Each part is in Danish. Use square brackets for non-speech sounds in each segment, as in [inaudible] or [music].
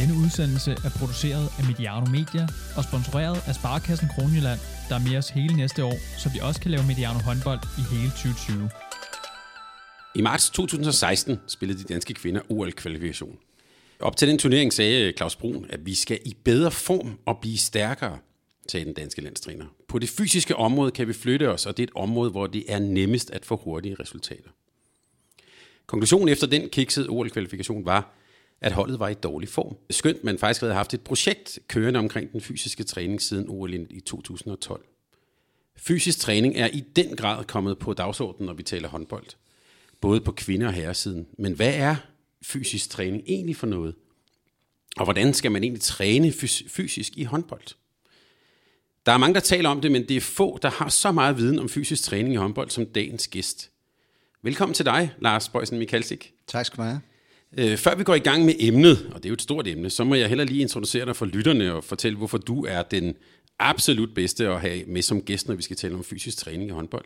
Denne udsendelse er produceret af Mediano Media og sponsoreret af Sparkassen Kronjylland, der er med os hele næste år, så vi også kan lave Mediano håndbold i hele 2020. I marts 2016 spillede de danske kvinder OL-kvalifikation. Op til den turnering sagde Claus Brun, at vi skal i bedre form og blive stærkere, sagde den danske landstræner. På det fysiske område kan vi flytte os, og det er et område, hvor det er nemmest at få hurtige resultater. Konklusionen efter den kiksede OL-kvalifikation var, at holdet var i dårlig form. Skønt man faktisk havde haft et projekt kørende omkring den fysiske træning siden OL i 2012. Fysisk træning er i den grad kommet på dagsordenen, når vi taler håndbold. Både på kvinder- og herresiden. Men hvad er fysisk træning egentlig for noget? Og hvordan skal man egentlig træne fysisk i håndbold? Der er mange, der taler om det, men det er få, der har så meget viden om fysisk træning i håndbold som dagens gæst. Velkommen til dig, Lars Bøjsen Mikalsik. Tak skal du have. Øh, før vi går i gang med emnet, og det er jo et stort emne, så må jeg heller lige introducere dig for lytterne og fortælle, hvorfor du er den absolut bedste at have med som gæst, når vi skal tale om fysisk træning i håndbold.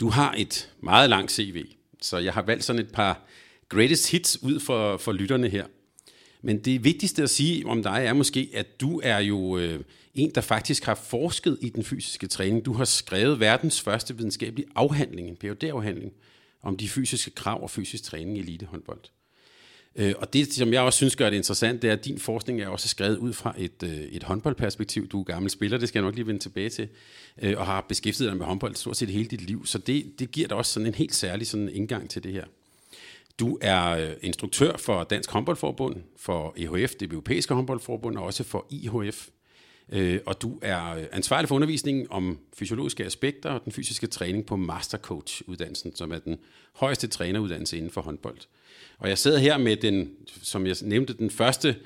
Du har et meget langt CV, så jeg har valgt sådan et par greatest hits ud for, for lytterne her. Men det vigtigste at sige om dig er måske, at du er jo øh, en, der faktisk har forsket i den fysiske træning. Du har skrevet verdens første videnskabelige afhandling, en PhD-afhandling, om de fysiske krav og fysisk træning i elitehåndbold. Øh, og det, som jeg også synes gør det interessant, det er, at din forskning er også skrevet ud fra et, øh, et håndboldperspektiv. Du er gammel spiller, det skal jeg nok lige vende tilbage til, øh, og har beskæftiget dig med håndbold stort set hele dit liv. Så det, det giver dig også sådan en helt særlig sådan indgang til det her. Du er øh, instruktør for Dansk Håndboldforbund, for EHF, det europæiske håndboldforbund, og også for IHF. Øh, og du er ansvarlig for undervisningen om fysiologiske aspekter og den fysiske træning på Mastercoach-uddannelsen, som er den højeste træneruddannelse inden for håndbold. Og jeg sidder her med den, som jeg nævnte, den første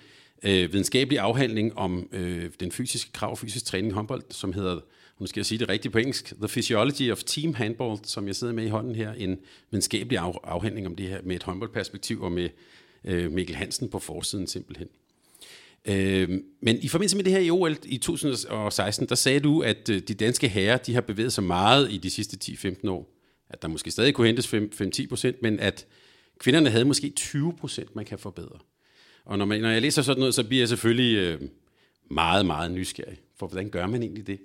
øh, videnskabelige afhandling om øh, den fysiske krav, fysisk træning i håndbold, som hedder, nu skal jeg sige det rigtigt på engelsk, The Physiology of Team Handball, som jeg sidder med i hånden her, en videnskabelig af, afhandling om det her med et håndboldperspektiv og med øh, Mikkel Hansen på forsiden simpelthen. Øh, men i forbindelse med det her i OL i 2016, der sagde du, at øh, de danske herrer, de har bevæget sig meget i de sidste 10-15 år. At der måske stadig kunne hentes 5-10 procent, men at Kvinderne havde måske 20 procent, man kan forbedre. Og når, man, når jeg læser sådan noget, så bliver jeg selvfølgelig øh, meget, meget nysgerrig. For hvordan gør man egentlig det?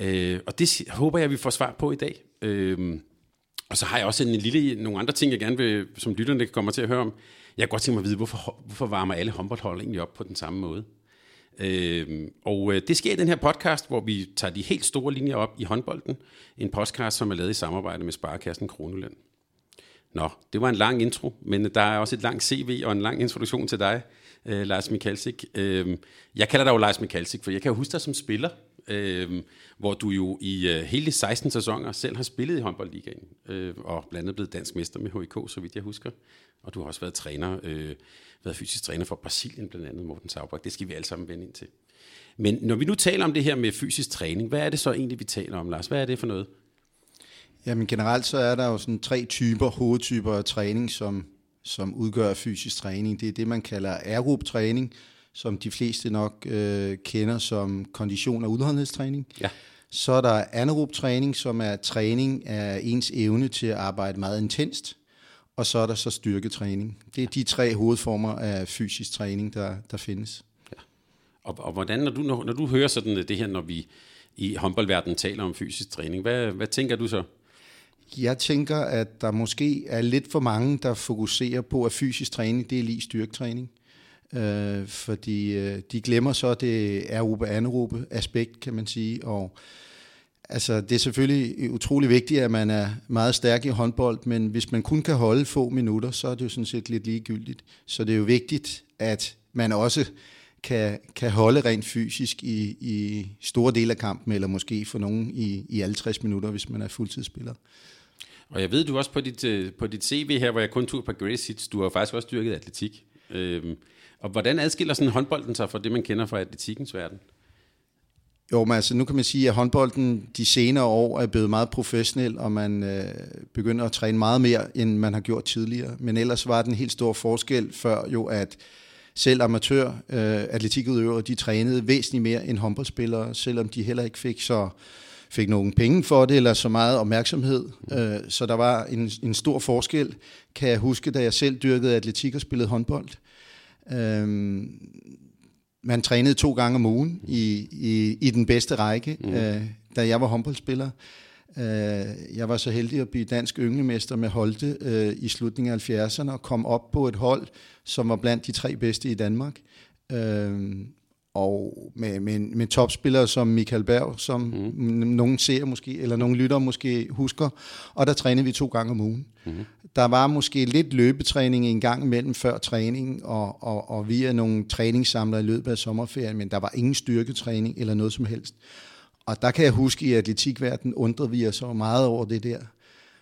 Øh, og det håber jeg, vi får svar på i dag. Øh, og så har jeg også en lille, nogle andre ting, jeg gerne vil, som lytterne kommer til at høre om. Jeg kan godt tænke mig at vide, hvorfor, hvorfor varmer alle håndboldhold egentlig op på den samme måde? Øh, og øh, det sker i den her podcast, hvor vi tager de helt store linjer op i håndbolden. En podcast, som er lavet i samarbejde med Sparekassen Kroneland. Nå, det var en lang intro, men der er også et langt CV og en lang introduktion til dig, øh, Lars Mikalsik. Øh, jeg kalder dig jo Lars Mikalsik, for jeg kan jo huske dig som spiller, øh, hvor du jo i øh, hele 16 sæsoner selv har spillet i håndboldligaen, øh, og blandt andet blevet dansk mester med HIK, så vidt jeg husker. Og du har også været træner, øh, været fysisk træner for Brasilien, blandt andet Morten Sauberg. Det skal vi alle sammen vende ind til. Men når vi nu taler om det her med fysisk træning, hvad er det så egentlig, vi taler om, Lars? Hvad er det for noget? Jamen generelt så er der jo sådan tre typer, hovedtyper af træning, som, som udgør fysisk træning. Det er det, man kalder aerob træning, som de fleste nok øh, kender som kondition- og udholdenhedstræning. Ja. Så er der anaerob træning, som er træning af ens evne til at arbejde meget intenst. Og så er der så styrketræning. Det er de tre hovedformer af fysisk træning, der, der findes. Ja. Og, og hvordan, når du, når, når du hører sådan det her, når vi i håndboldverdenen taler om fysisk træning, hvad, hvad tænker du så? Jeg tænker, at der måske er lidt for mange, der fokuserer på, at fysisk træning, det er lige styrketræning. Øh, fordi øh, de glemmer så det aerobe anaerobe aspekt, kan man sige. Og altså, det er selvfølgelig utrolig vigtigt, at man er meget stærk i håndbold, men hvis man kun kan holde få minutter, så er det jo sådan set lidt ligegyldigt. Så det er jo vigtigt, at man også kan, kan holde rent fysisk i, i store dele af kampen, eller måske for nogen i, i alle 60 minutter, hvis man er fuldtidsspiller. Og jeg ved, du også på dit, øh, på dit CV her, hvor jeg kun tog et par great hits, du har faktisk også dyrket atletik. Øhm, og hvordan adskiller sådan håndbolden sig fra det, man kender fra atletikkens verden? Jo, men altså nu kan man sige, at håndbolden de senere år er blevet meget professionel, og man øh, begynder at træne meget mere, end man har gjort tidligere. Men ellers var den helt stor forskel før jo, at selv amatør øh, atletikudøvere, de trænede væsentligt mere end håndboldspillere, selvom de heller ikke fik så fik nogen penge for det, eller så meget opmærksomhed. Øh, så der var en, en stor forskel, kan jeg huske, da jeg selv dyrkede atletik og spillede håndbold. Øhm, man trænede to gange om ugen i, i, i den bedste række, mm. øh, da jeg var håndboldspiller. Øh, jeg var så heldig at blive dansk ynglemester med Holte øh, i slutningen af 70'erne og kom op på et hold, som var blandt de tre bedste i Danmark. Øh, og med, med, med topspillere som Michael Berg, som mm. nogen ser måske, eller nogen lytter måske husker, og der trænede vi to gange om ugen. Mm. Der var måske lidt løbetræning en gang imellem før træning, og, og, og via nogle træningssamler i løbet af sommerferien, men der var ingen styrketræning eller noget som helst. Og der kan jeg huske, at i atletikverdenen undrede vi os så meget over det der,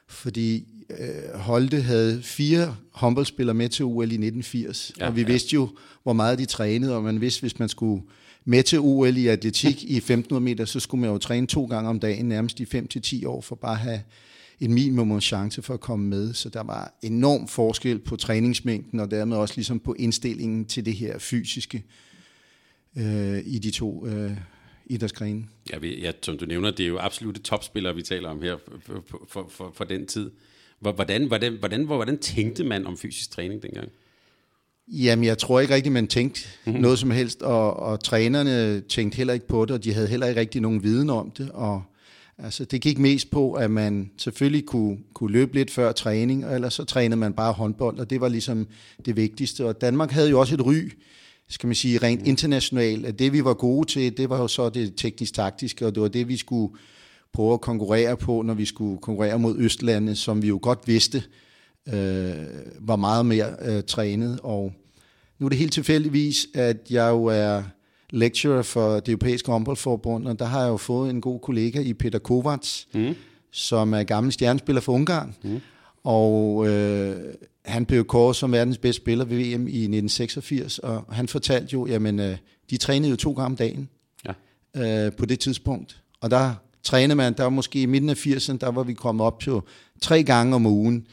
fordi øh, Holte havde fire håndboldspillere med til OL i 1980, ja, og vi ja. vidste jo, hvor meget de trænede, og man vidste, hvis man skulle med til OL i atletik i 1500 meter, så skulle man jo træne to gange om dagen, nærmest i 5-10 år, for bare at have en minimum chance for at komme med. Så der var enorm forskel på træningsmængden, og dermed også ligesom på indstillingen til det her fysiske øh, i de to øh, idrætsgrene. Ja, ja, som du nævner, det er jo absolutte topspillere, vi taler om her for, for, for, for den tid. Hvordan, hvordan, hvordan, hvordan tænkte man om fysisk træning dengang? Jamen, jeg tror ikke rigtig, man tænkte mm-hmm. noget som helst, og, og trænerne tænkte heller ikke på det, og de havde heller ikke rigtig nogen viden om det, og altså, det gik mest på, at man selvfølgelig kunne, kunne løbe lidt før træning, og ellers så trænede man bare håndbold, og det var ligesom det vigtigste, og Danmark havde jo også et ry, skal man sige, rent internationalt, at det vi var gode til, det var jo så det teknisk-taktiske, og det var det, vi skulle prøve at konkurrere på, når vi skulle konkurrere mod Østlande, som vi jo godt vidste øh, var meget mere øh, trænet. Og nu er det helt tilfældigvis, at jeg jo er lecturer for det europæiske håndboldforbund, og der har jeg jo fået en god kollega i Peter Kovacs, mm. som er gammel stjernespiller for Ungarn. Mm. Og øh, han blev kåret som verdens bedste spiller ved VM i 1986, og han fortalte jo, jamen, øh, de trænede jo to gange om dagen ja. øh, på det tidspunkt. Og der trænede man, der var måske i midten af 80'erne, der var vi kommet op til tre gange om ugen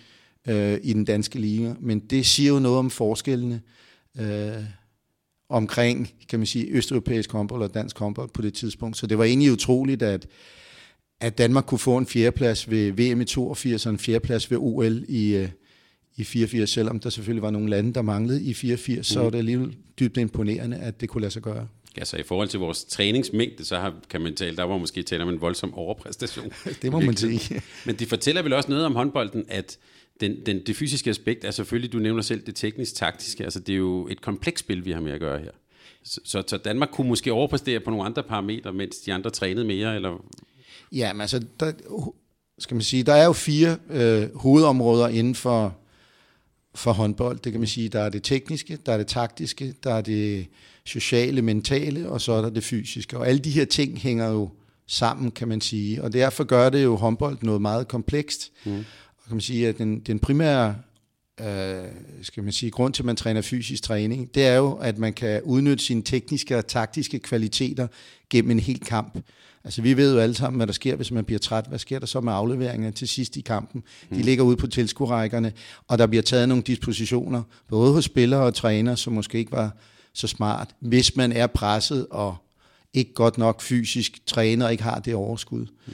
øh, i den danske liga. Men det siger jo noget om forskellene øh, omkring, kan man sige, østeuropæisk håndbold og dansk håndbold på det tidspunkt. Så det var egentlig utroligt, at, at Danmark kunne få en fjerdeplads ved VM i 82 og en fjerdeplads ved OL i, øh, i 84, selvom der selvfølgelig var nogle lande, der manglede i 84, mm. så var det alligevel dybt imponerende, at det kunne lade sig gøre. Ja, så i forhold til vores træningsmængde, så har, kan man tale, der var måske tale om en voldsom overpræstation. [laughs] det må man sige. Men de fortæller vel også noget om håndbolden, at den, den, det fysiske aspekt er selvfølgelig, du nævner selv det teknisk-taktiske, altså det er jo et komplekst spil, vi har med at gøre her. Så, så Danmark kunne måske overpræstere på nogle andre parametre, mens de andre trænede mere, eller? Ja, men altså, der, skal man sige, der er jo fire øh, hovedområder inden for, for håndbold. Det kan man sige, der er det tekniske, der er det taktiske, der er det sociale, mentale, og så er der det fysiske. Og alle de her ting hænger jo sammen, kan man sige. Og derfor gør det jo håndbold noget meget komplekst. Mm. Og kan man sige, at den, den primære øh, skal man sige, grund til, at man træner fysisk træning, det er jo, at man kan udnytte sine tekniske og taktiske kvaliteter gennem en hel kamp. Altså vi ved jo alle sammen, hvad der sker, hvis man bliver træt. Hvad sker der så med afleveringerne til sidst i kampen? De mm. ligger ude på tilskuerrækkerne, og der bliver taget nogle dispositioner, både hos spillere og træner, som måske ikke var så smart, hvis man er presset og ikke godt nok fysisk træner og ikke har det overskud. Mm.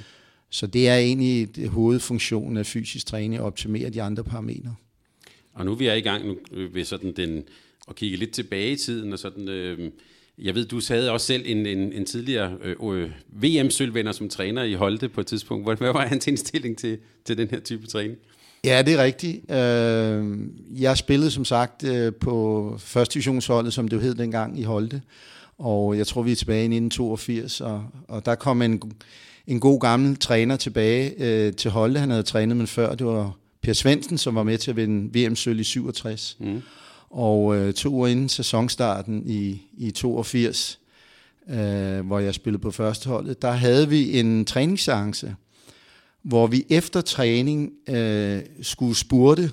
Så det er egentlig det hovedfunktionen af fysisk træning at optimere de andre parametre. Og nu vi er i gang nu øh, ved sådan den, at kigge lidt tilbage i tiden, og sådan, øh, jeg ved, du havde også selv en, en, en tidligere øh, øh VM-sølvvinder som træner i Holte på et tidspunkt. Hvad var hans indstilling til, til den her type træning? Ja, det er rigtigt. Øh, jeg spillede som sagt øh, på første divisionsholdet, som det hed dengang i Holte, og jeg tror, vi er tilbage i 1982, og, og der kom en, en god gammel træner tilbage øh, til Holte. Han havde trænet med før, det var Per Svendsen, som var med til at vinde VM-sølv i 67. Mm. Og øh, to uger inden sæsonstarten i, i 82, øh, hvor jeg spillede på førsteholdet, der havde vi en træningsseance, hvor vi efter træning øh, skulle spurte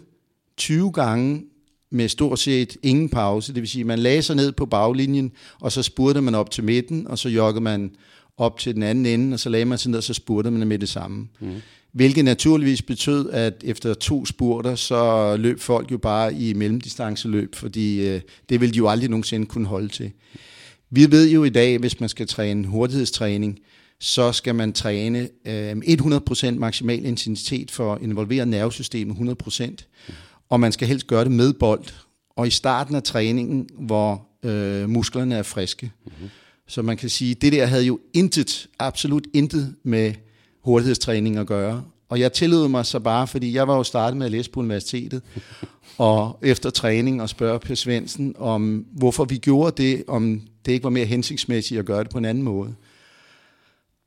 20 gange med stort set ingen pause. Det vil sige, at man lagde sig ned på baglinjen, og så spurgte man op til midten, og så joggede man op til den anden ende, og så lagde man sig ned, og så spurgte man med det samme. Mm. Hvilket naturligvis betød, at efter to spurter, så løb folk jo bare i mellemdistanceløb, fordi øh, det ville de jo aldrig nogensinde kunne holde til. Vi ved jo i dag, hvis man skal træne hurtighedstræning, så skal man træne øh, 100% maksimal intensitet for at involvere nervesystemet 100%. Og man skal helst gøre det med bold. og i starten af træningen, hvor øh, musklerne er friske. Mm-hmm. Så man kan sige, det der havde jo intet, absolut intet med hurtighedstræning at gøre. Og jeg tillod mig så bare, fordi jeg var jo startet med at læse på universitetet, [laughs] og efter træning og spørge Per Svendsen om, hvorfor vi gjorde det, om det ikke var mere hensigtsmæssigt at gøre det på en anden måde.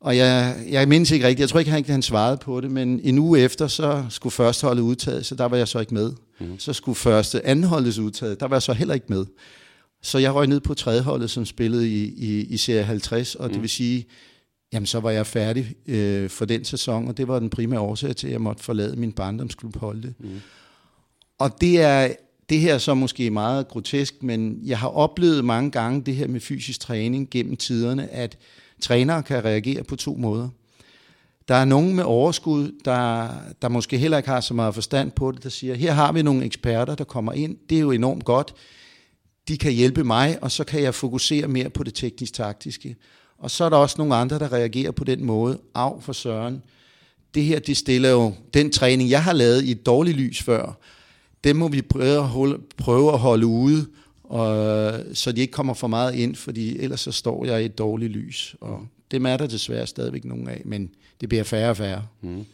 Og jeg, jeg mindes ikke rigtigt, jeg tror ikke, han, han svarede på det, men en uge efter, så skulle førsteholdet udtaget, så der var jeg så ikke med. Mm. Så skulle første andenholdet udtaget, der var jeg så heller ikke med. Så jeg røg ned på tredjeholdet, som spillede i, i, i serie 50, og mm. det vil sige, jamen så var jeg færdig øh, for den sæson, og det var den primære årsag til, at jeg måtte forlade min barndomsklub Holte. Mm. Og det er det her så måske meget grotesk, men jeg har oplevet mange gange det her med fysisk træning gennem tiderne, at trænere kan reagere på to måder. Der er nogen med overskud, der, der måske heller ikke har så meget forstand på det, der siger, her har vi nogle eksperter, der kommer ind, det er jo enormt godt, de kan hjælpe mig, og så kan jeg fokusere mere på det teknisk-taktiske. Og så er der også nogle andre, der reagerer på den måde, af for søren, det her, det stiller jo den træning, jeg har lavet i et dårligt lys før, dem må vi prøve at holde, prøve at holde ude, og, så de ikke kommer for meget ind, fordi ellers så står jeg i et dårligt lys. Og dem er der desværre stadigvæk nogle af, men det bliver færre og færre. Mm.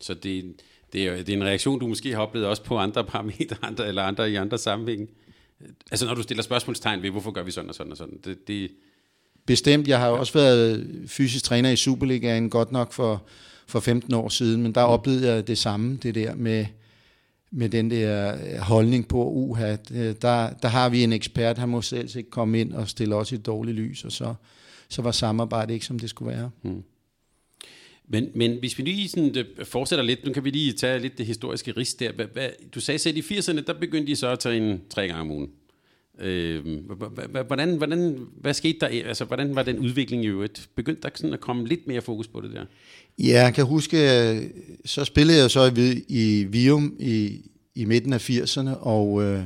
Så det, det, er, det er en reaktion, du måske har oplevet også på andre parametre, [laughs] andre, eller andre i andre sammenhænge. Altså når du stiller spørgsmålstegn ved, hvorfor gør vi sådan og sådan og sådan. Det, det Bestemt. Jeg har jo også været fysisk træner i Superligaen, godt nok for, for 15 år siden, men der oplevede jeg det samme, det der med, med den der øh, holdning på, uha, øh, der, der har vi en ekspert, han må selv ikke komme ind og stille os i et dårligt lys, og så, så var samarbejdet ikke, som det skulle være. Hmm. Men, men hvis vi lige sådan, det fortsætter lidt, nu kan vi lige tage lidt det historiske ris der. Du sagde selv, at i 80'erne, der begyndte de så at træne tre gange om ugen. Øh, hvordan, hvordan, hvad skete der? Altså, hvordan var den udvikling i øvrigt? Begyndte der sådan at komme lidt mere fokus på det der? Ja, jeg kan huske, øh, så spillede jeg så i, i Vium i, i midten af 80'erne, og øh,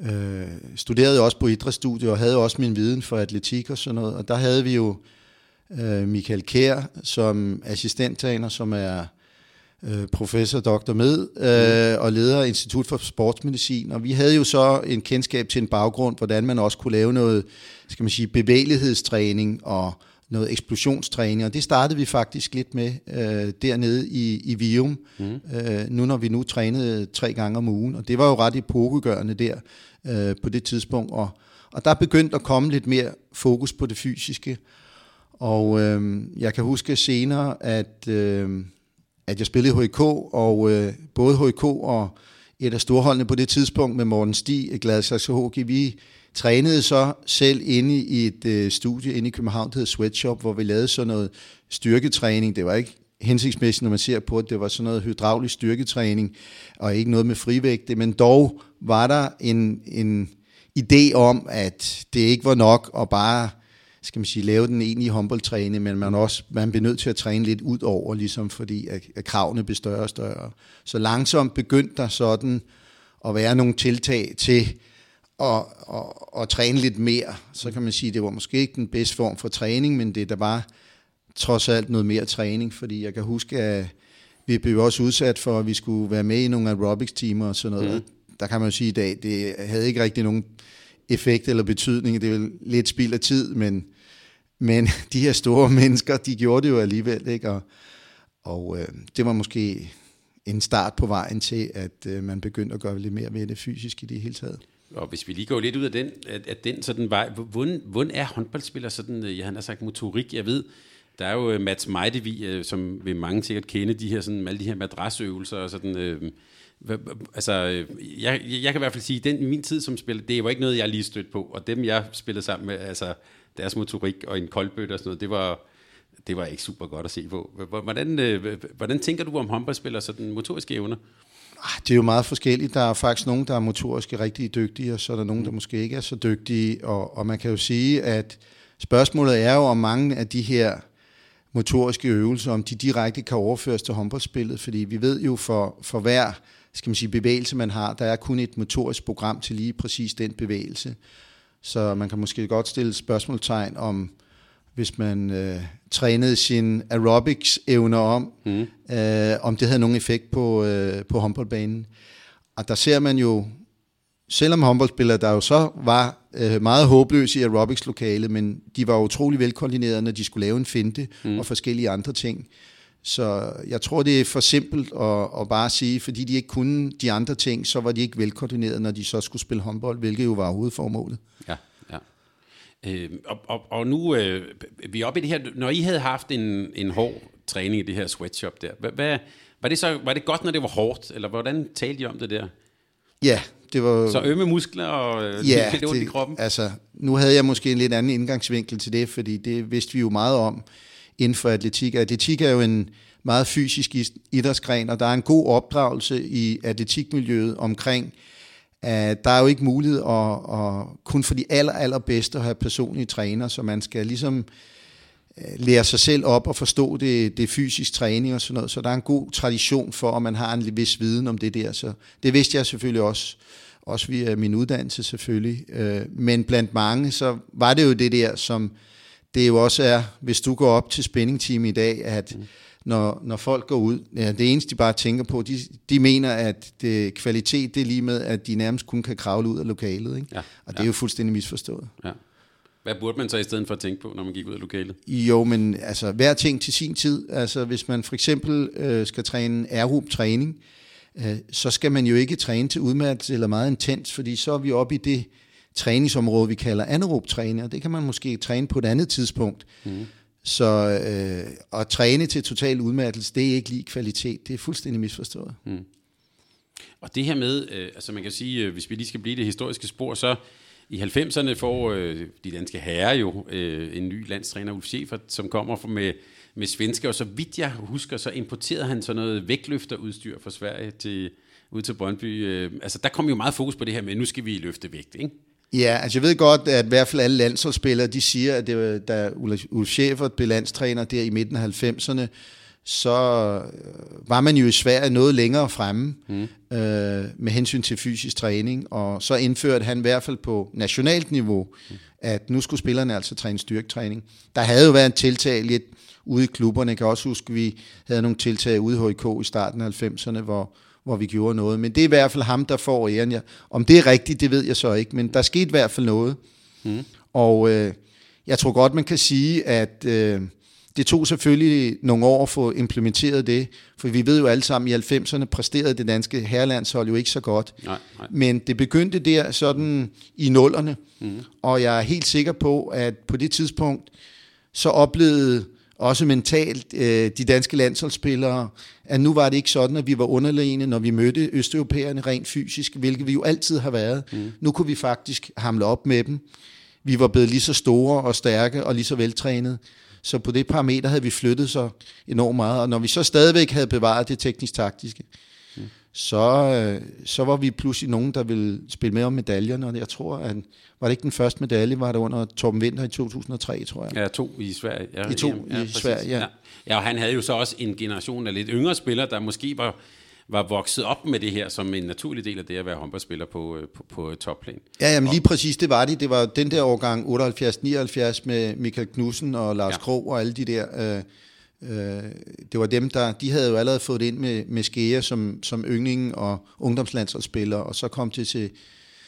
øh, studerede også på idrætsstudiet, og havde også min viden for atletik og sådan noget. Og der havde vi jo øh, Michael Kær som assistenttræner, som er øh, professor Dr. Med, øh, mm. og leder af Institut for Sportsmedicin. Og vi havde jo så en kendskab til en baggrund, hvordan man også kunne lave noget, skal man sige, bevægelighedstræning og noget eksplosionstræning, og det startede vi faktisk lidt med øh, dernede i, i Vium, mm. øh, nu når vi nu trænede tre gange om ugen, og det var jo ret epokegørende der øh, på det tidspunkt, og, og der begyndte at komme lidt mere fokus på det fysiske, og øh, jeg kan huske senere, at, øh, at jeg spillede HK, og øh, både HK og et af storholdene på det tidspunkt med Morten Stig, Gladsaxe HG, vi trænede så selv inde i et øh, studie inde i København, der hedder Sweatshop, hvor vi lavede sådan noget styrketræning. Det var ikke hensigtsmæssigt, når man ser på det. Det var sådan noget hydraulisk styrketræning, og ikke noget med frivægte, men dog var der en, en idé om, at det ikke var nok at bare skal man sige, lave den egentlige håndboldtræning, men man også man bliver nødt til at træne lidt ud over, ligesom fordi at, at kravene bliver større og større. Så langsomt begyndte der sådan at være nogle tiltag til at, at, at træne lidt mere. Så kan man sige, at det var måske ikke den bedste form for træning, men det der var trods alt noget mere træning, fordi jeg kan huske, at vi blev også udsat for, at vi skulle være med i nogle aerobics-timer og sådan noget. Mm. Der kan man jo sige i dag, det havde ikke rigtig nogen effekt eller betydning. Det er jo lidt spild af tid, men, men [laughs] de her store mennesker, de gjorde det jo alligevel. Ikke? Og, og øh, det var måske en start på vejen til, at øh, man begyndte at gøre lidt mere ved det fysisk i det hele taget. Og hvis vi lige går lidt ud af den, at, at den sådan vej, hvordan, hvordan er håndboldspiller sådan, øh, jeg har sagt motorik, jeg ved, der er jo øh, Mats Meidevi, øh, som vil mange sikkert kende, de her, sådan, alle de her madrasøvelser og sådan, øh, altså, jeg, jeg kan i hvert fald sige, at den min tid som spiller, det var ikke noget, jeg lige stødt på, og dem jeg spillede sammen med, altså deres motorik og en koldbøtte og sådan noget, det var, det var ikke super godt at se på. Hvordan, hvordan tænker du om håndboldspillere, sådan motoriske evner? Ah, det er jo meget forskelligt. Der er faktisk nogen, der er motorisk rigtig dygtige, og så er der nogen, der måske ikke er så dygtige. Og, og man kan jo sige, at spørgsmålet er jo, om mange af de her motoriske øvelser, om de direkte kan overføres til håndboldspillet, fordi vi ved jo for, for hver skal man sige, bevægelse, man har, der er kun et motorisk program til lige præcis den bevægelse. Så man kan måske godt stille spørgsmålstegn om, hvis man øh, trænede sin aerobics-evner om, mm. øh, om det havde nogen effekt på, øh, på håndboldbanen. Og der ser man jo selvom håndboldspillere, der jo så var øh, meget håbløse i aerobics-lokalet, men de var utrolig velkoordineret, når de skulle lave en finte mm. og forskellige andre ting. Så jeg tror, det er for simpelt at, at bare sige, fordi de ikke kunne de andre ting, så var de ikke velkoordineret, når de så skulle spille håndbold, hvilket jo var hovedformålet. Ja, ja. Øh, og, og, og nu øh, vi er oppe i det her, når I havde haft en, en hård træning i det her sweatshop der, hvad, hvad, var, det så, var det godt, når det var hårdt, eller hvordan talte I om det der? Ja, det var... Så ømme muskler og øh, ja, det, det i kroppen? altså, nu havde jeg måske en lidt anden indgangsvinkel til det, fordi det vidste vi jo meget om inden for atletik. Atletik er jo en meget fysisk idrætsgren, og der er en god opdragelse i atletikmiljøet omkring, at der er jo ikke mulighed at, at kun for de aller, allerbedste at have personlige træner, så man skal ligesom øh, lære sig selv op og forstå det, det fysisk træning og sådan noget. Så der er en god tradition for, at man har en vis viden om det der. Så det vidste jeg selvfølgelig også, også via min uddannelse selvfølgelig. Øh, men blandt mange, så var det jo det der, som det jo også er, hvis du går op til spændingteam i dag, at mm. når, når folk går ud, ja, det eneste de bare tænker på, de, de mener, at det, kvalitet det er lige med, at de nærmest kun kan kravle ud af lokalet. Ikke? Ja, og det ja. er jo fuldstændig misforstået. Ja. Hvad burde man så i stedet for at tænke på, når man gik ud af lokalet? Jo, men altså hver ting til sin tid. Altså hvis man for eksempel øh, skal træne aerob træning, øh, så skal man jo ikke træne til udmattelse eller meget intens, fordi så er vi oppe i det træningsområde, vi kalder anaerob træning, og det kan man måske træne på et andet tidspunkt. Mm. Så øh, at træne til total udmattelse, det er ikke lige kvalitet. Det er fuldstændig misforstået. Mm. Og det her med, øh, altså man kan sige, øh, hvis vi lige skal blive det historiske spor, så i 90'erne får øh, de danske herrer jo øh, en ny landstræner, Ulf Schäfer, som kommer med, med svenske, og så vidt jeg husker, så importerede han sådan noget vægtløfterudstyr fra Sverige til, ud til Brøndby. Øh, altså der kom jo meget fokus på det her med, nu skal vi løfte vægt, ikke? Ja, altså jeg ved godt, at i hvert fald alle landsholdsspillere, de siger, at det da Ulf Schäfer blev landstræner der i midten af 90'erne, så øh, var man jo i Sverige noget længere fremme mm. øh, med hensyn til fysisk træning, og så indførte han i hvert fald på nationalt niveau, mm. at nu skulle spillerne altså træne styrketræning. Der havde jo været en tiltag lidt ude i klubberne. Jeg kan også huske, at vi havde nogle tiltag ude i HK i starten af 90'erne, hvor, hvor vi gjorde noget. Men det er i hvert fald ham, der får æren. Om det er rigtigt, det ved jeg så ikke, men der skete i hvert fald noget. Mm. Og øh, jeg tror godt, man kan sige, at øh, det tog selvfølgelig nogle år at få implementeret det, for vi ved jo alle sammen, i 90'erne præsterede det danske herrelandshold jo ikke så godt. Nej, nej. Men det begyndte der sådan i nullerne, mm. og jeg er helt sikker på, at på det tidspunkt, så oplevede også mentalt, øh, de danske landsholdsspillere, at nu var det ikke sådan, at vi var underlegne, når vi mødte østeuropæerne rent fysisk, hvilket vi jo altid har været. Mm. Nu kunne vi faktisk hamle op med dem. Vi var blevet lige så store og stærke og lige så veltrænede. Så på det parameter havde vi flyttet så enormt meget. Og når vi så stadigvæk havde bevaret det teknisk-taktiske. Så, øh, så var vi pludselig nogen, der ville spille med om medaljerne. Og jeg tror, at var det ikke den første medalje, var det under Torben Winter i 2003, tror jeg. Ja, to i Sverige. Ja, I to ja, i præcis. Sverige, ja. ja. Ja, og han havde jo så også en generation af lidt yngre spillere, der måske var, var vokset op med det her som en naturlig del af det at være håndboldspiller på, øh, på, på topplan. Ja, jamen lige præcis, det var det. Det var den der årgang 78-79 med Michael Knudsen og Lars ja. Krog og alle de der... Øh, øh, det var dem, der... De havde jo allerede fået det ind med, med Skea som, som yndling og ungdomslandsholdsspillere, og så kom til til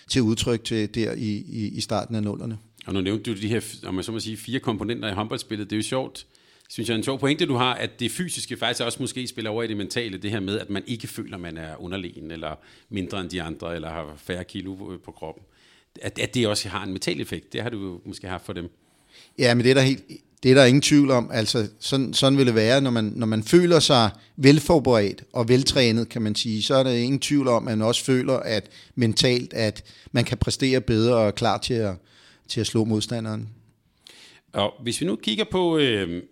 til udtryk til der i, i, i starten af nullerne. Og nu nævnte du de her, om man så må sige, fire komponenter i håndboldspillet. Det er jo sjovt, synes jeg, en sjov pointe, du har, at det fysiske faktisk også måske spiller over i det mentale, det her med, at man ikke føler, man er underlegen, eller mindre end de andre, eller har færre kilo på kroppen. At, at det også har en mental effekt, det har du måske haft for dem. Ja, men det er der helt, det er der ingen tvivl om. Altså, sådan, sådan vil det være, når man, når man føler sig velforberedt og veltrænet, kan man sige, så er der ingen tvivl om, at man også føler, at mentalt, at man kan præstere bedre og er klar til at, til at slå modstanderen. Og hvis vi nu kigger på, øh,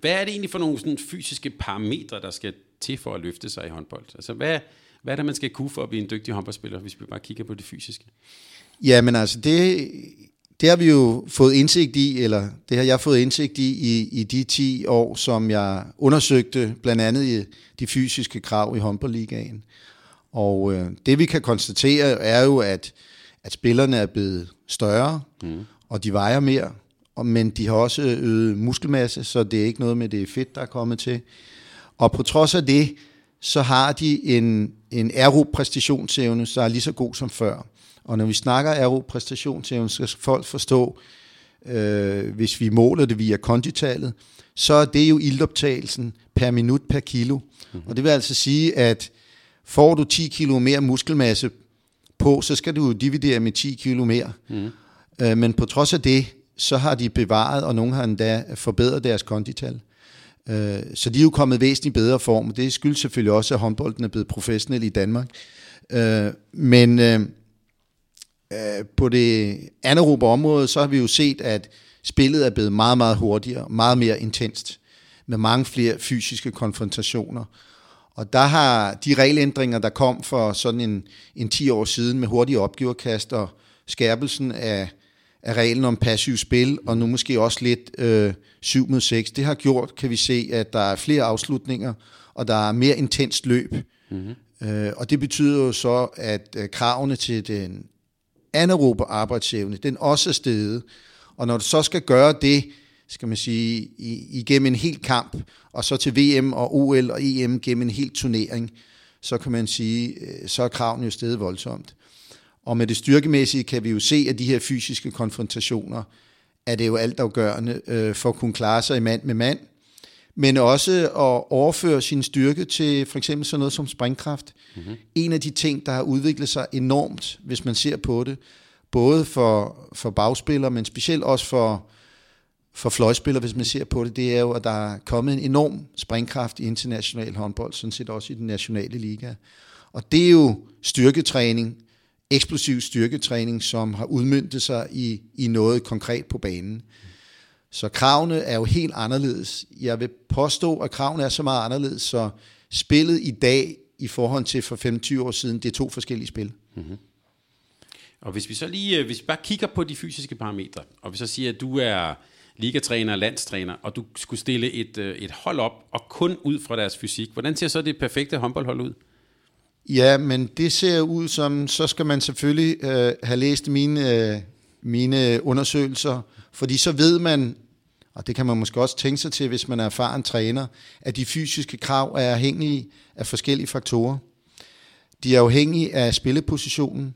hvad er det egentlig for nogle sådan, fysiske parametre, der skal til for at løfte sig i håndbold? Altså, hvad, hvad er det, man skal kunne for at blive en dygtig håndboldspiller, hvis vi bare kigger på det fysiske? Ja, men altså, det, det har vi jo fået indsigt i, eller det har jeg fået indsigt i, i i de 10 år, som jeg undersøgte blandt andet i de fysiske krav i håndboldligaen. Og øh, det vi kan konstatere er jo, at, at spillerne er blevet større, mm. og de vejer mere, og, men de har også øget muskelmasse, så det er ikke noget med det fedt, der er kommet til. Og på trods af det, så har de en, en aerob-præstationsevne, der er lige så god som før. Og når vi snakker aerob-præstationsevne, så skal folk forstå, øh, hvis vi måler det via konditallet, så er det jo ildoptagelsen per minut per kilo. Mm-hmm. Og det vil altså sige, at får du 10 kilo mere muskelmasse på, så skal du jo dividere med 10 kilo mere. Mm. Øh, men på trods af det, så har de bevaret, og nogle har endda forbedret deres kondital. Øh, så de er jo kommet væsentligt bedre form, det skyldes selvfølgelig også, at håndbolden er blevet professionel i Danmark. Øh, men øh, øh, på det anaerobe område, så har vi jo set, at spillet er blevet meget, meget hurtigere, meget mere intenst, med mange flere fysiske konfrontationer. Og der har de regelændringer, der kom for sådan en, en 10 år siden med hurtige opgiverkast og skærpelsen af, af reglen om passiv spil, og nu måske også lidt øh, 7 mod 6, det har gjort, kan vi se, at der er flere afslutninger, og der er mere intenst løb. Mm-hmm. Øh, og det betyder jo så, at øh, kravene til den anaerobe arbejdsevne, den også er steget. Og når du så skal gøre det, skal man sige, igennem en hel kamp, og så til VM og OL og EM gennem en hel turnering, så kan man sige, øh, så er kravene jo stedet voldsomt. Og med det styrkemæssige kan vi jo se, at de her fysiske konfrontationer, er det jo altafgørende øh, for at kunne klare sig i mand med mand, men også at overføre sin styrke til for eksempel sådan noget som springkraft. Mm-hmm. En af de ting, der har udviklet sig enormt, hvis man ser på det, både for, for bagspillere, men specielt også for, for fløjspillere, hvis man ser på det, det er jo, at der er kommet en enorm springkraft i international håndbold, sådan set også i den nationale liga. Og det er jo styrketræning, eksplosiv styrketræning, som har udmyndtet sig i, i noget konkret på banen. Så kravene er jo helt anderledes. Jeg vil påstå, at kravene er så meget anderledes, så spillet i dag i forhold til for 25 år siden, det er to forskellige spil. Mm-hmm. Og hvis vi så lige, øh, hvis vi bare kigger på de fysiske parametre, og vi så siger, at du er ligatræner, landstræner, og du skulle stille et, øh, et hold op, og kun ud fra deres fysik, hvordan ser så det perfekte håndboldhold ud? Ja, men det ser ud som, så skal man selvfølgelig øh, have læst mine, øh, mine undersøgelser, fordi så ved man, og det kan man måske også tænke sig til, hvis man er erfaren træner, at de fysiske krav er afhængige af forskellige faktorer. De er afhængige af spillepositionen,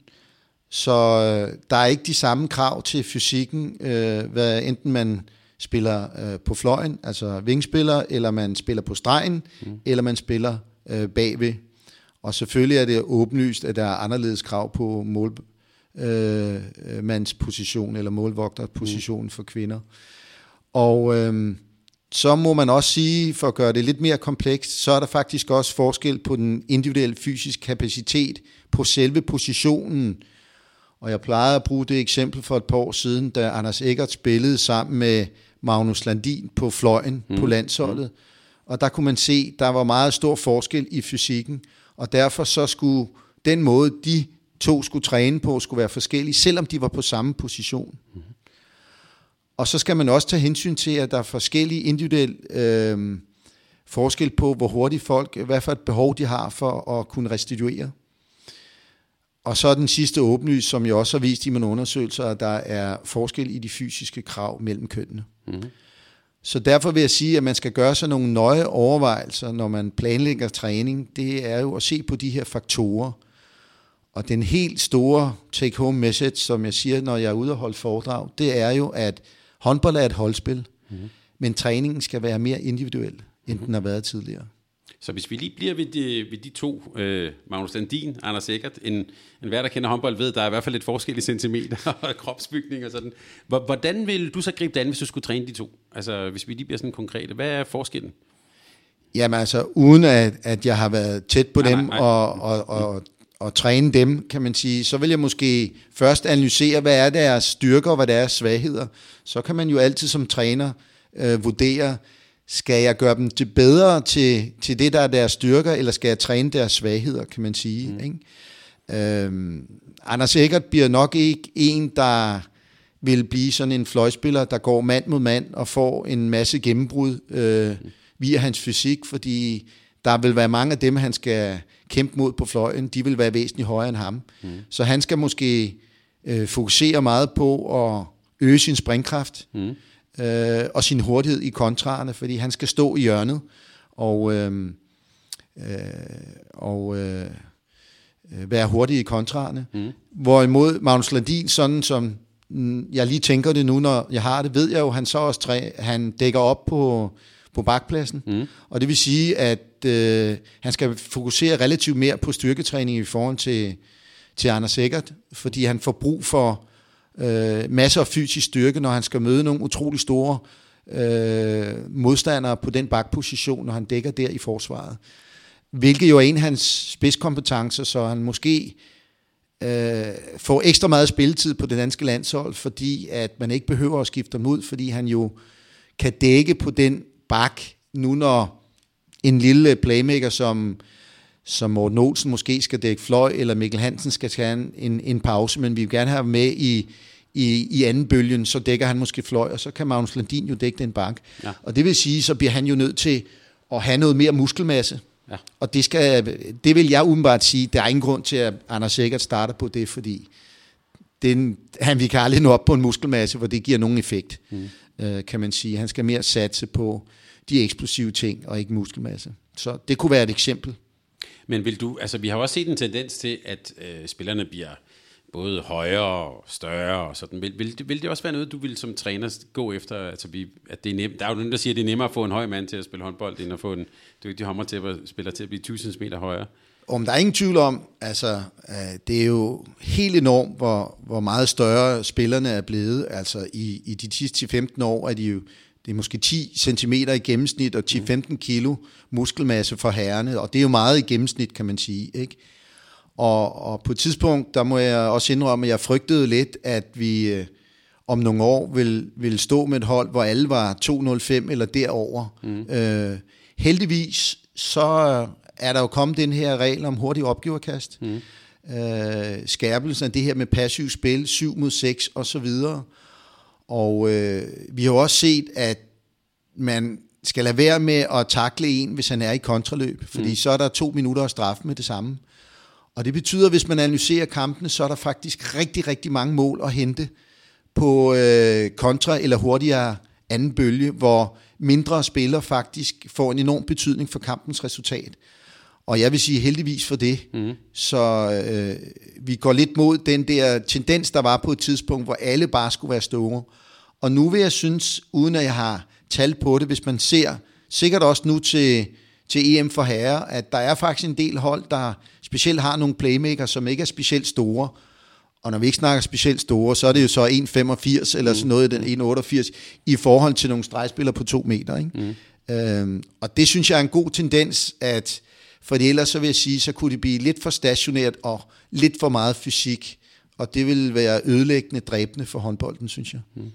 så øh, der er ikke de samme krav til fysikken, øh, hvad enten man spiller øh, på fløjen, altså vingspiller, eller man spiller på stregen, mm. eller man spiller øh, bagved. Og selvfølgelig er det åbenlyst, at der er anderledes krav på målmandsposition øh, eller målvogterposition mm. for kvinder. Og øh, så må man også sige, for at gøre det lidt mere komplekst, så er der faktisk også forskel på den individuelle fysiske kapacitet på selve positionen, og jeg plejede at bruge det eksempel for et par år siden, da Anders Eggert spillede sammen med Magnus Landin på fløjen mm. på landsholdet. Mm. Og der kunne man se, der var meget stor forskel i fysikken, og derfor så skulle den måde, de to skulle træne på, skulle være forskellige, selvom de var på samme position. Mm. Og så skal man også tage hensyn til, at der er forskellige individuelle øh, forskel på, hvor hurtigt folk, hvad for et behov de har for at kunne restituere. Og så den sidste åbenlys, som jeg også har vist i mine undersøgelser, at der er forskel i de fysiske krav mellem kønnene. Mm. Så derfor vil jeg sige, at man skal gøre sig nogle nøje overvejelser, når man planlægger træning. Det er jo at se på de her faktorer. Og den helt store take-home message, som jeg siger, når jeg er ude og holde foredrag, det er jo, at håndbold er et holdspil, mm. men træningen skal være mere individuel, end mm. den har været tidligere. Så hvis vi lige bliver ved de, ved de to, øh, Magnus Landin, Anders Eckert, en, en hver, der kender håndbold, ved, der er i hvert fald lidt forskel i centimeter [laughs] og kropsbygning og sådan. Hvordan vil du så gribe det an, hvis du skulle træne de to? Altså, hvis vi lige bliver sådan konkrete. Hvad er forskellen? Jamen altså, uden at, at jeg har været tæt på nej, dem nej, nej. Og, og, og, og træne dem, kan man sige, så vil jeg måske først analysere, hvad er deres styrker og hvad er deres svagheder. Så kan man jo altid som træner øh, vurdere, skal jeg gøre dem til bedre til, til det, der er deres styrker, eller skal jeg træne deres svagheder, kan man sige. Mm. Ikke? Øhm, Anders Eggert bliver nok ikke en, der vil blive sådan en fløjspiller, der går mand mod mand og får en masse gennembrud øh, mm. via hans fysik, fordi der vil være mange af dem, han skal kæmpe mod på fløjen, de vil være væsentligt højere end ham. Mm. Så han skal måske øh, fokusere meget på at øge sin springkraft. Mm øh, og sin hurtighed i kontrarerne, fordi han skal stå i hjørnet. Og øh, øh, og øh, øh, være hurtig i kontrarne. Mm. Hvorimod Magnus Landin, sådan som mm, jeg lige tænker det nu, når jeg har det, ved jeg jo, han så også træ, han dækker op på, på bakpladsen. Mm. Og det vil sige, at øh, han skal fokusere relativt mere på styrketræning i forhold til, til Anders Sikkert, fordi han får brug for øh, masser af fysisk styrke, når han skal møde nogle utrolig store øh, modstandere på den bakposition, når han dækker der i forsvaret. Hvilket jo er en af hans spidskompetencer, så han måske øh, får ekstra meget spilletid på det danske landshold, fordi at man ikke behøver at skifte ham ud, fordi han jo kan dække på den bak, nu når en lille playmaker som, som Morten Olsen måske skal dække fløj, eller Mikkel Hansen skal have en, en pause, men vi vil gerne have ham med i, i, i anden bølgen, så dækker han måske fløj, og så kan Magnus Landin jo dække den bak. Ja. Og det vil sige, så bliver han jo nødt til at have noget mere muskelmasse, Ja. Og det, skal, det vil jeg umiddelbart sige, der er ingen grund til, at Anders Sikkert starter på det, fordi den, han vi kan aldrig nå op på en muskelmasse, hvor det giver nogen effekt, mm. øh, kan man sige. Han skal mere satse på de eksplosive ting, og ikke muskelmasse. Så det kunne være et eksempel. Men vil du, altså vi har også set en tendens til, at øh, spillerne bliver både højere og større og sådan. Vil, vil, det, vil det også være noget, du vil som træner gå efter? Altså, vi, at det er nem, der er jo nogen, der siger, at det er nemmere at få en høj mand til at spille håndbold, end at få en dygtig hommer til at spille til at blive 1000 cm højere. Om der er ingen tvivl om, altså, øh, det er jo helt enormt, hvor, hvor meget større spillerne er blevet. Altså, i, i de sidste 15 år er de jo, det er måske 10 cm i gennemsnit, og 10-15 kilo muskelmasse for herrene, og det er jo meget i gennemsnit, kan man sige, ikke? Og, og på et tidspunkt, der må jeg også indrømme, at jeg frygtede lidt, at vi øh, om nogle år vil, vil stå med et hold, hvor alle var 205 eller derover. Mm. Øh, heldigvis, så er der jo kommet den her regel om hurtig opgiverkast. Mm. Øh, skærpelsen af det her med passiv spil, 7 mod 6 og så videre. Og øh, vi har også set, at man skal lade være med at takle en, hvis han er i kontraløb, fordi mm. så er der to minutter at straffe med det samme. Og det betyder, at hvis man analyserer kampene, så er der faktisk rigtig, rigtig mange mål at hente på øh, kontra eller hurtigere anden bølge, hvor mindre spillere faktisk får en enorm betydning for kampens resultat. Og jeg vil sige heldigvis for det. Mm. Så øh, vi går lidt mod den der tendens, der var på et tidspunkt, hvor alle bare skulle være store. Og nu vil jeg synes, uden at jeg har tal på det, hvis man ser, sikkert også nu til til EM for herrer, at der er faktisk en del hold, der specielt har nogle playmakers, som ikke er specielt store. Og når vi ikke snakker specielt store, så er det jo så 1,85 eller sådan noget, den 1,88 i forhold til nogle stregspillere på to meter. Ikke? Mm. Øhm, og det synes jeg er en god tendens, at for ellers så vil jeg sige, så kunne det blive lidt for stationært og lidt for meget fysik. Og det vil være ødelæggende, dræbende for håndbolden, synes jeg. Mm.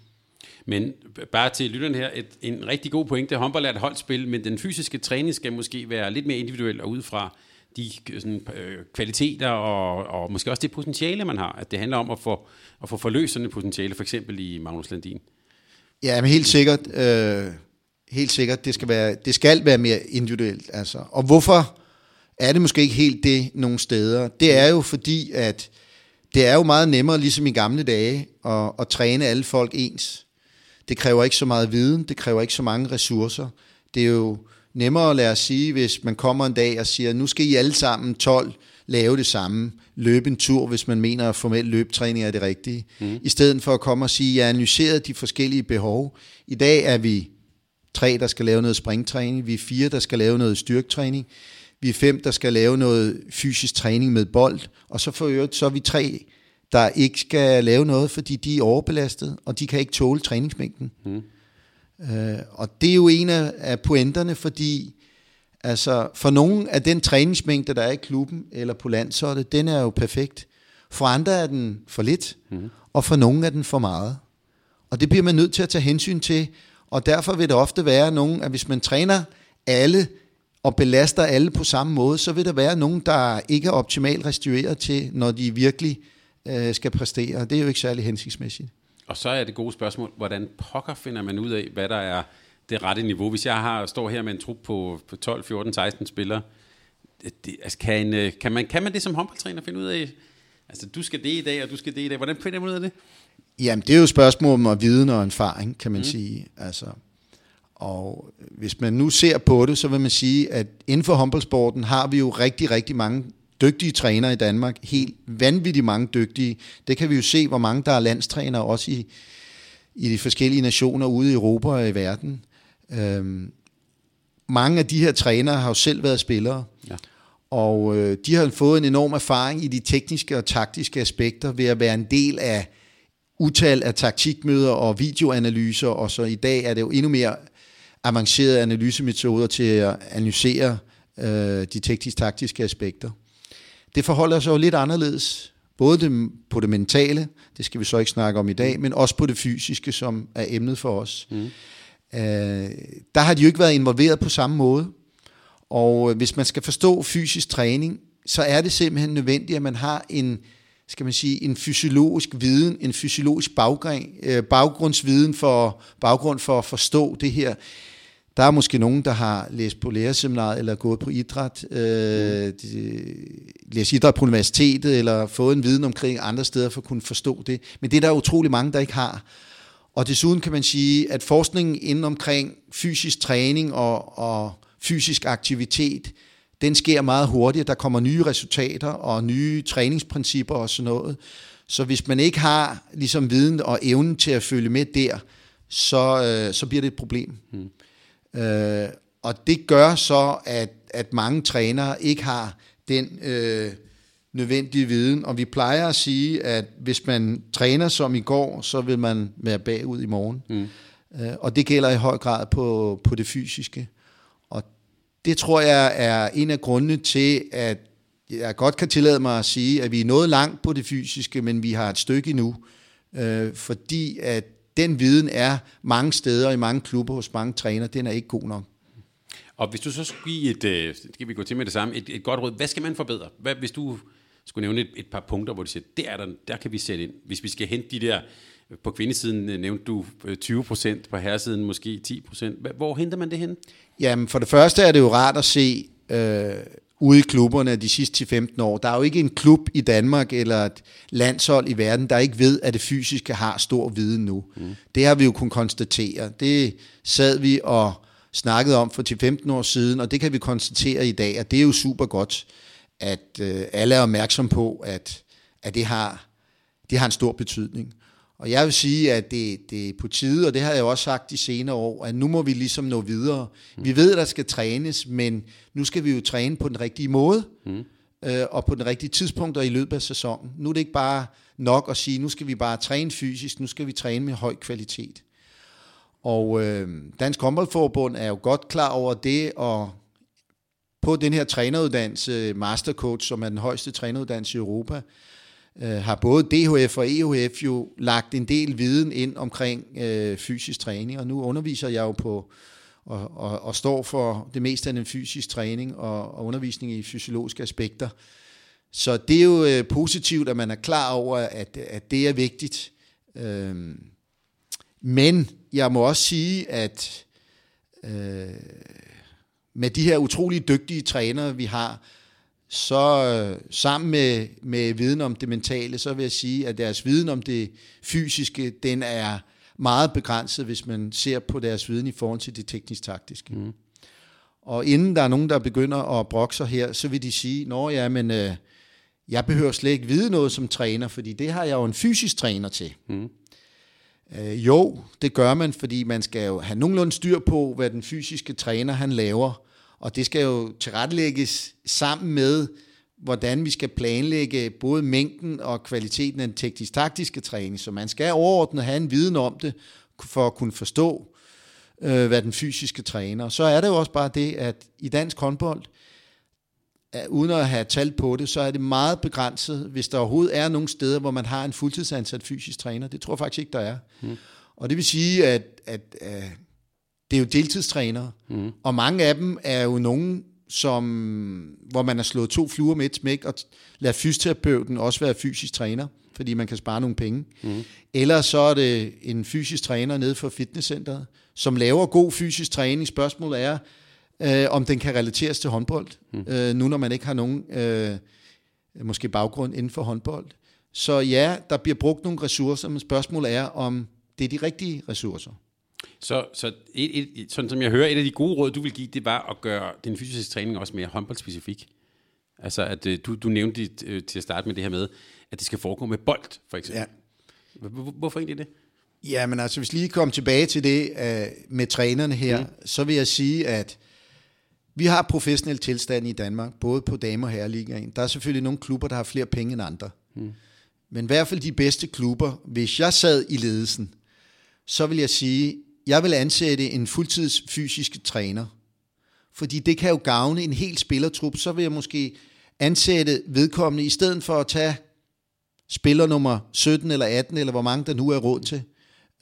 Men bare til lytteren her, et, en rigtig god pointe. Håndbold er et holdspil, men den fysiske træning skal måske være lidt mere individuel og ud fra de sådan, øh, kvaliteter og, og måske også det potentiale, man har. At det handler om at få, at få forløst sådan et potentiale, for eksempel i Magnus Landin. Ja, men helt sikkert. Øh, helt sikkert. Det skal, være, det skal være mere individuelt. Altså. Og hvorfor er det måske ikke helt det nogle steder? Det er jo fordi, at det er jo meget nemmere, ligesom i gamle dage, at, at træne alle folk ens. Det kræver ikke så meget viden, det kræver ikke så mange ressourcer. Det er jo nemmere at lade os sige, hvis man kommer en dag og siger, nu skal I alle sammen 12 lave det samme, løbe en tur, hvis man mener, at formel løbetræning er det rigtige, mm. i stedet for at komme og sige, jeg analyseret de forskellige behov. I dag er vi tre, der skal lave noget springtræning, vi er fire, der skal lave noget styrketræning, vi er fem, der skal lave noget fysisk træning med bold, og så for øvrigt, så er vi tre, der ikke skal lave noget, fordi de er overbelastet, og de kan ikke tåle træningsmængden. Mm. Øh, og det er jo en af, af pointerne, fordi altså, for nogle af den træningsmængde, der er i klubben eller på landsholdet, den er jo perfekt. For andre er den for lidt, mm. og for nogle er den for meget. Og det bliver man nødt til at tage hensyn til, og derfor vil det ofte være nogen, at hvis man træner alle og belaster alle på samme måde, så vil der være nogen, der ikke er optimalt restitueret til, når de virkelig øh, skal præstere. Det er jo ikke særlig hensigtsmæssigt. Og så er det gode spørgsmål, hvordan pokker finder man ud af, hvad der er det rette niveau? Hvis jeg har står her med en trup på, på 12, 14, 16 spillere, det, altså kan, en, øh, kan, man, kan man det som håndboldtræner finde ud af? Altså, du skal det i dag, og du skal det i dag. Hvordan finder man ud af det? Jamen, det er jo et spørgsmål om viden og erfaring, kan man mm. sige. Altså, Og hvis man nu ser på det, så vil man sige, at inden for håndboldsporten har vi jo rigtig, rigtig mange dygtige trænere i Danmark. Helt vanvittigt mange dygtige. Det kan vi jo se, hvor mange der er landstrænere også i, i de forskellige nationer ude i Europa og i verden. Øhm, mange af de her trænere har jo selv været spillere. Ja. Og øh, de har fået en enorm erfaring i de tekniske og taktiske aspekter ved at være en del af utal af taktikmøder og videoanalyser, og så i dag er det jo endnu mere avancerede analysemetoder til at analysere øh, de teknisk-taktiske aspekter. Det forholder sig jo lidt anderledes, både det, på det mentale, det skal vi så ikke snakke om i dag, men også på det fysiske, som er emnet for os. Mm. Øh, der har de jo ikke været involveret på samme måde, og hvis man skal forstå fysisk træning, så er det simpelthen nødvendigt, at man har en, skal man sige, en fysiologisk viden, en fysiologisk baggrund, øh, baggrundsviden for, baggrund for at forstå det her. Der er måske nogen, der har læst på lærerseminaret eller gået på idræt, øh, de, læst idræt på universitetet eller fået en viden omkring andre steder for at kunne forstå det. Men det er der utrolig mange, der ikke har. Og desuden kan man sige, at forskningen inden omkring fysisk træning og, og fysisk aktivitet, den sker meget hurtigt. Der kommer nye resultater og nye træningsprincipper og sådan noget. Så hvis man ikke har ligesom viden og evnen til at følge med der, så, øh, så bliver det et problem. Hmm. Øh, og det gør så, at, at mange trænere ikke har den øh, nødvendige viden. Og vi plejer at sige, at hvis man træner som i går, så vil man være bagud i morgen. Hmm. Øh, og det gælder i høj grad på, på det fysiske. Det tror jeg er en af grundene til, at jeg godt kan tillade mig at sige, at vi er nået langt på det fysiske, men vi har et stykke endnu, øh, fordi at den viden er mange steder i mange klubber hos mange træner, den er ikke god nok. Og hvis du så skulle give et, øh, skal vi gå til med det samme, et, et godt råd, hvad skal man forbedre? Hvad, hvis du skulle nævne et, et par punkter, hvor du siger, der, er der, der kan vi sætte ind. Hvis vi skal hente de der, på kvindesiden øh, nævnte du 20 øh, procent, på herresiden måske 10 procent. Hvor henter man det hen? Jamen, for det første er det jo rart at se øh, ude i klubberne de sidste 10-15 år. Der er jo ikke en klub i Danmark eller et landshold i verden, der ikke ved, at det fysiske har stor viden nu. Mm. Det har vi jo kunnet konstatere. Det sad vi og snakkede om for 10-15 år siden, og det kan vi konstatere i dag, og det er jo super godt, at øh, alle er opmærksom på, at, at det, har, det har en stor betydning. Og jeg vil sige, at det, det er på tide, og det har jeg også sagt de senere år, at nu må vi ligesom nå videre. Mm. Vi ved, at der skal trænes, men nu skal vi jo træne på den rigtige måde, mm. øh, og på den rigtige tidspunkt og i løbet af sæsonen. Nu er det ikke bare nok at sige, nu skal vi bare træne fysisk, nu skal vi træne med høj kvalitet. Og øh, Dansk Håndboldforbund er jo godt klar over det, og på den her træneruddannelse, Mastercoach, som er den højeste træneruddannelse i Europa, øh, har både DHF og EHF jo lagt en del viden ind omkring øh, fysisk træning, og nu underviser jeg jo på og, og, og står for det meste af den fysisk træning og, og undervisning i fysiologiske aspekter. Så det er jo øh, positivt, at man er klar over, at, at det er vigtigt. Øhm, men jeg må også sige, at øh, med de her utrolig dygtige trænere, vi har, så øh, sammen med, med viden om det mentale, så vil jeg sige, at deres viden om det fysiske, den er meget begrænset, hvis man ser på deres viden i forhold til det teknisk-taktiske. Mm. Og inden der er nogen, der begynder at brokke sig her, så vil de sige, nå ja, men øh, jeg behøver slet ikke vide noget som træner, fordi det har jeg jo en fysisk træner til. Mm. Øh, jo, det gør man, fordi man skal jo have nogenlunde styr på, hvad den fysiske træner han laver, og det skal jo tilrettelægges sammen med, hvordan vi skal planlægge både mængden og kvaliteten af den teknisk-taktiske træning. Så man skal overordnet have en viden om det, for at kunne forstå, øh, hvad den fysiske træner. Så er det jo også bare det, at i dansk håndbold, uden at have talt på det, så er det meget begrænset, hvis der overhovedet er nogle steder, hvor man har en fuldtidsansat fysisk træner. Det tror jeg faktisk ikke, der er. Hmm. Og det vil sige, at, at, at det er jo deltidstrænere, mm. og mange af dem er jo nogen, som, hvor man har slået to fluer med et smæk, og lader fysioterapeuten også være fysisk træner, fordi man kan spare nogle penge. Mm. Eller så er det en fysisk træner nede for fitnesscenteret, som laver god fysisk træning. Spørgsmålet er, øh, om den kan relateres til håndbold, mm. øh, nu når man ikke har nogen øh, måske baggrund inden for håndbold. Så ja, der bliver brugt nogle ressourcer, men spørgsmålet er, om det er de rigtige ressourcer. Så, så et, et, sådan som jeg hører, et af de gode råd, du vil give, det var at gøre den fysiske træning også mere håndboldspecifik. Altså, at øh, du, du nævnte det, øh, til at starte med det her med, at det skal foregå med bold, for eksempel. Ja. Hvorfor egentlig det? Ja, men altså, hvis lige kommer tilbage til det uh, med trænerne her, mm. så vil jeg sige, at vi har professionel tilstand i Danmark, både på damer og herreligaen. Der er selvfølgelig nogle klubber, der har flere penge end andre. Mm. Men i hvert fald de bedste klubber, hvis jeg sad i ledelsen, så vil jeg sige, jeg vil ansætte en fuldtids fysisk træner. Fordi det kan jo gavne en hel spillertrup. Så vil jeg måske ansætte vedkommende, i stedet for at tage spiller nummer 17 eller 18, eller hvor mange der nu er råd til.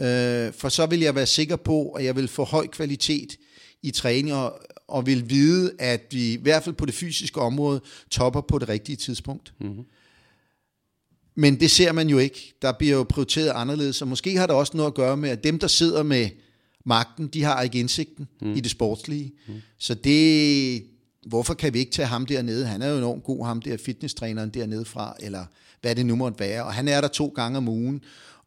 Øh, for så vil jeg være sikker på, at jeg vil få høj kvalitet i træning, og, og vil vide, at vi i hvert fald på det fysiske område topper på det rigtige tidspunkt. Mm-hmm. Men det ser man jo ikke. Der bliver jo prioriteret anderledes, og måske har det også noget at gøre med, at dem, der sidder med magten, de har ikke indsigten mm. i det sportslige. Mm. Så det, hvorfor kan vi ikke tage ham dernede? Han er jo enormt god, ham der fitnesstræneren dernede fra, eller hvad det nu måtte være. Og han er der to gange om ugen.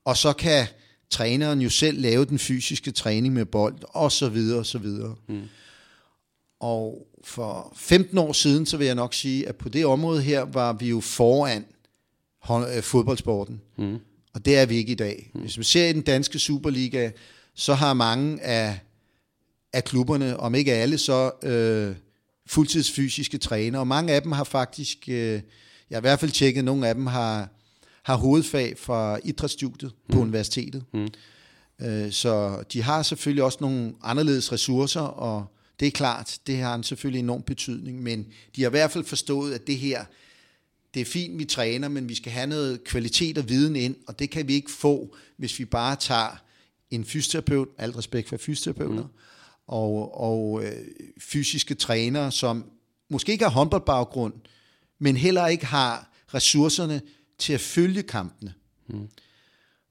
Og så kan træneren jo selv lave den fysiske træning med bold, og så videre, og så videre. Mm. Og for 15 år siden, så vil jeg nok sige, at på det område her var vi jo foran øh, fodboldsporten. Mm. Og det er vi ikke i dag. Mm. Hvis man ser i den danske Superliga, så har mange af, af klubberne, om ikke alle, så øh, fuldtidsfysiske træner. Og mange af dem har faktisk, øh, jeg har i hvert fald tjekket, nogle af dem har, har hovedfag fra idrætsstudiet mm. på universitetet. Mm. Øh, så de har selvfølgelig også nogle anderledes ressourcer, og det er klart, det har en selvfølgelig enorm betydning, men de har i hvert fald forstået, at det her, det er fint, vi træner, men vi skal have noget kvalitet og viden ind, og det kan vi ikke få, hvis vi bare tager en fysioterapeut, alt respekt for fysioterapeuter, mm. og, og øh, fysiske trænere, som måske ikke har håndboldbaggrund, men heller ikke har ressourcerne til at følge kampene. Mm.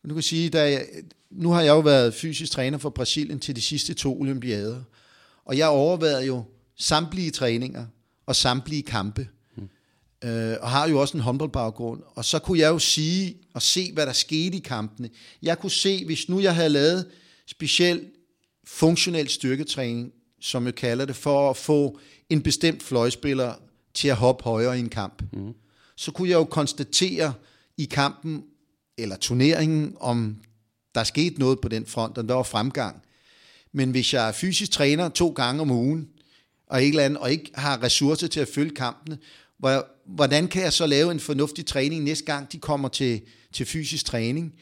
Du kan sige, da jeg, nu har jeg jo været fysisk træner for Brasilien til de sidste to olympiader, og jeg overvejede jo samtlige træninger og samtlige kampe øh, og har jo også en håndboldbaggrund. Og så kunne jeg jo sige og se, hvad der skete i kampene. Jeg kunne se, hvis nu jeg havde lavet speciel funktionel styrketræning, som jeg kalder det, for at få en bestemt fløjspiller til at hoppe højere i en kamp, mm. så kunne jeg jo konstatere i kampen, eller turneringen, om der skete noget på den front, og der var fremgang. Men hvis jeg er fysisk træner to gange om ugen, og ikke, andet, og ikke har ressourcer til at følge kampene, hvordan kan jeg så lave en fornuftig træning næste gang, de kommer til, til fysisk træning,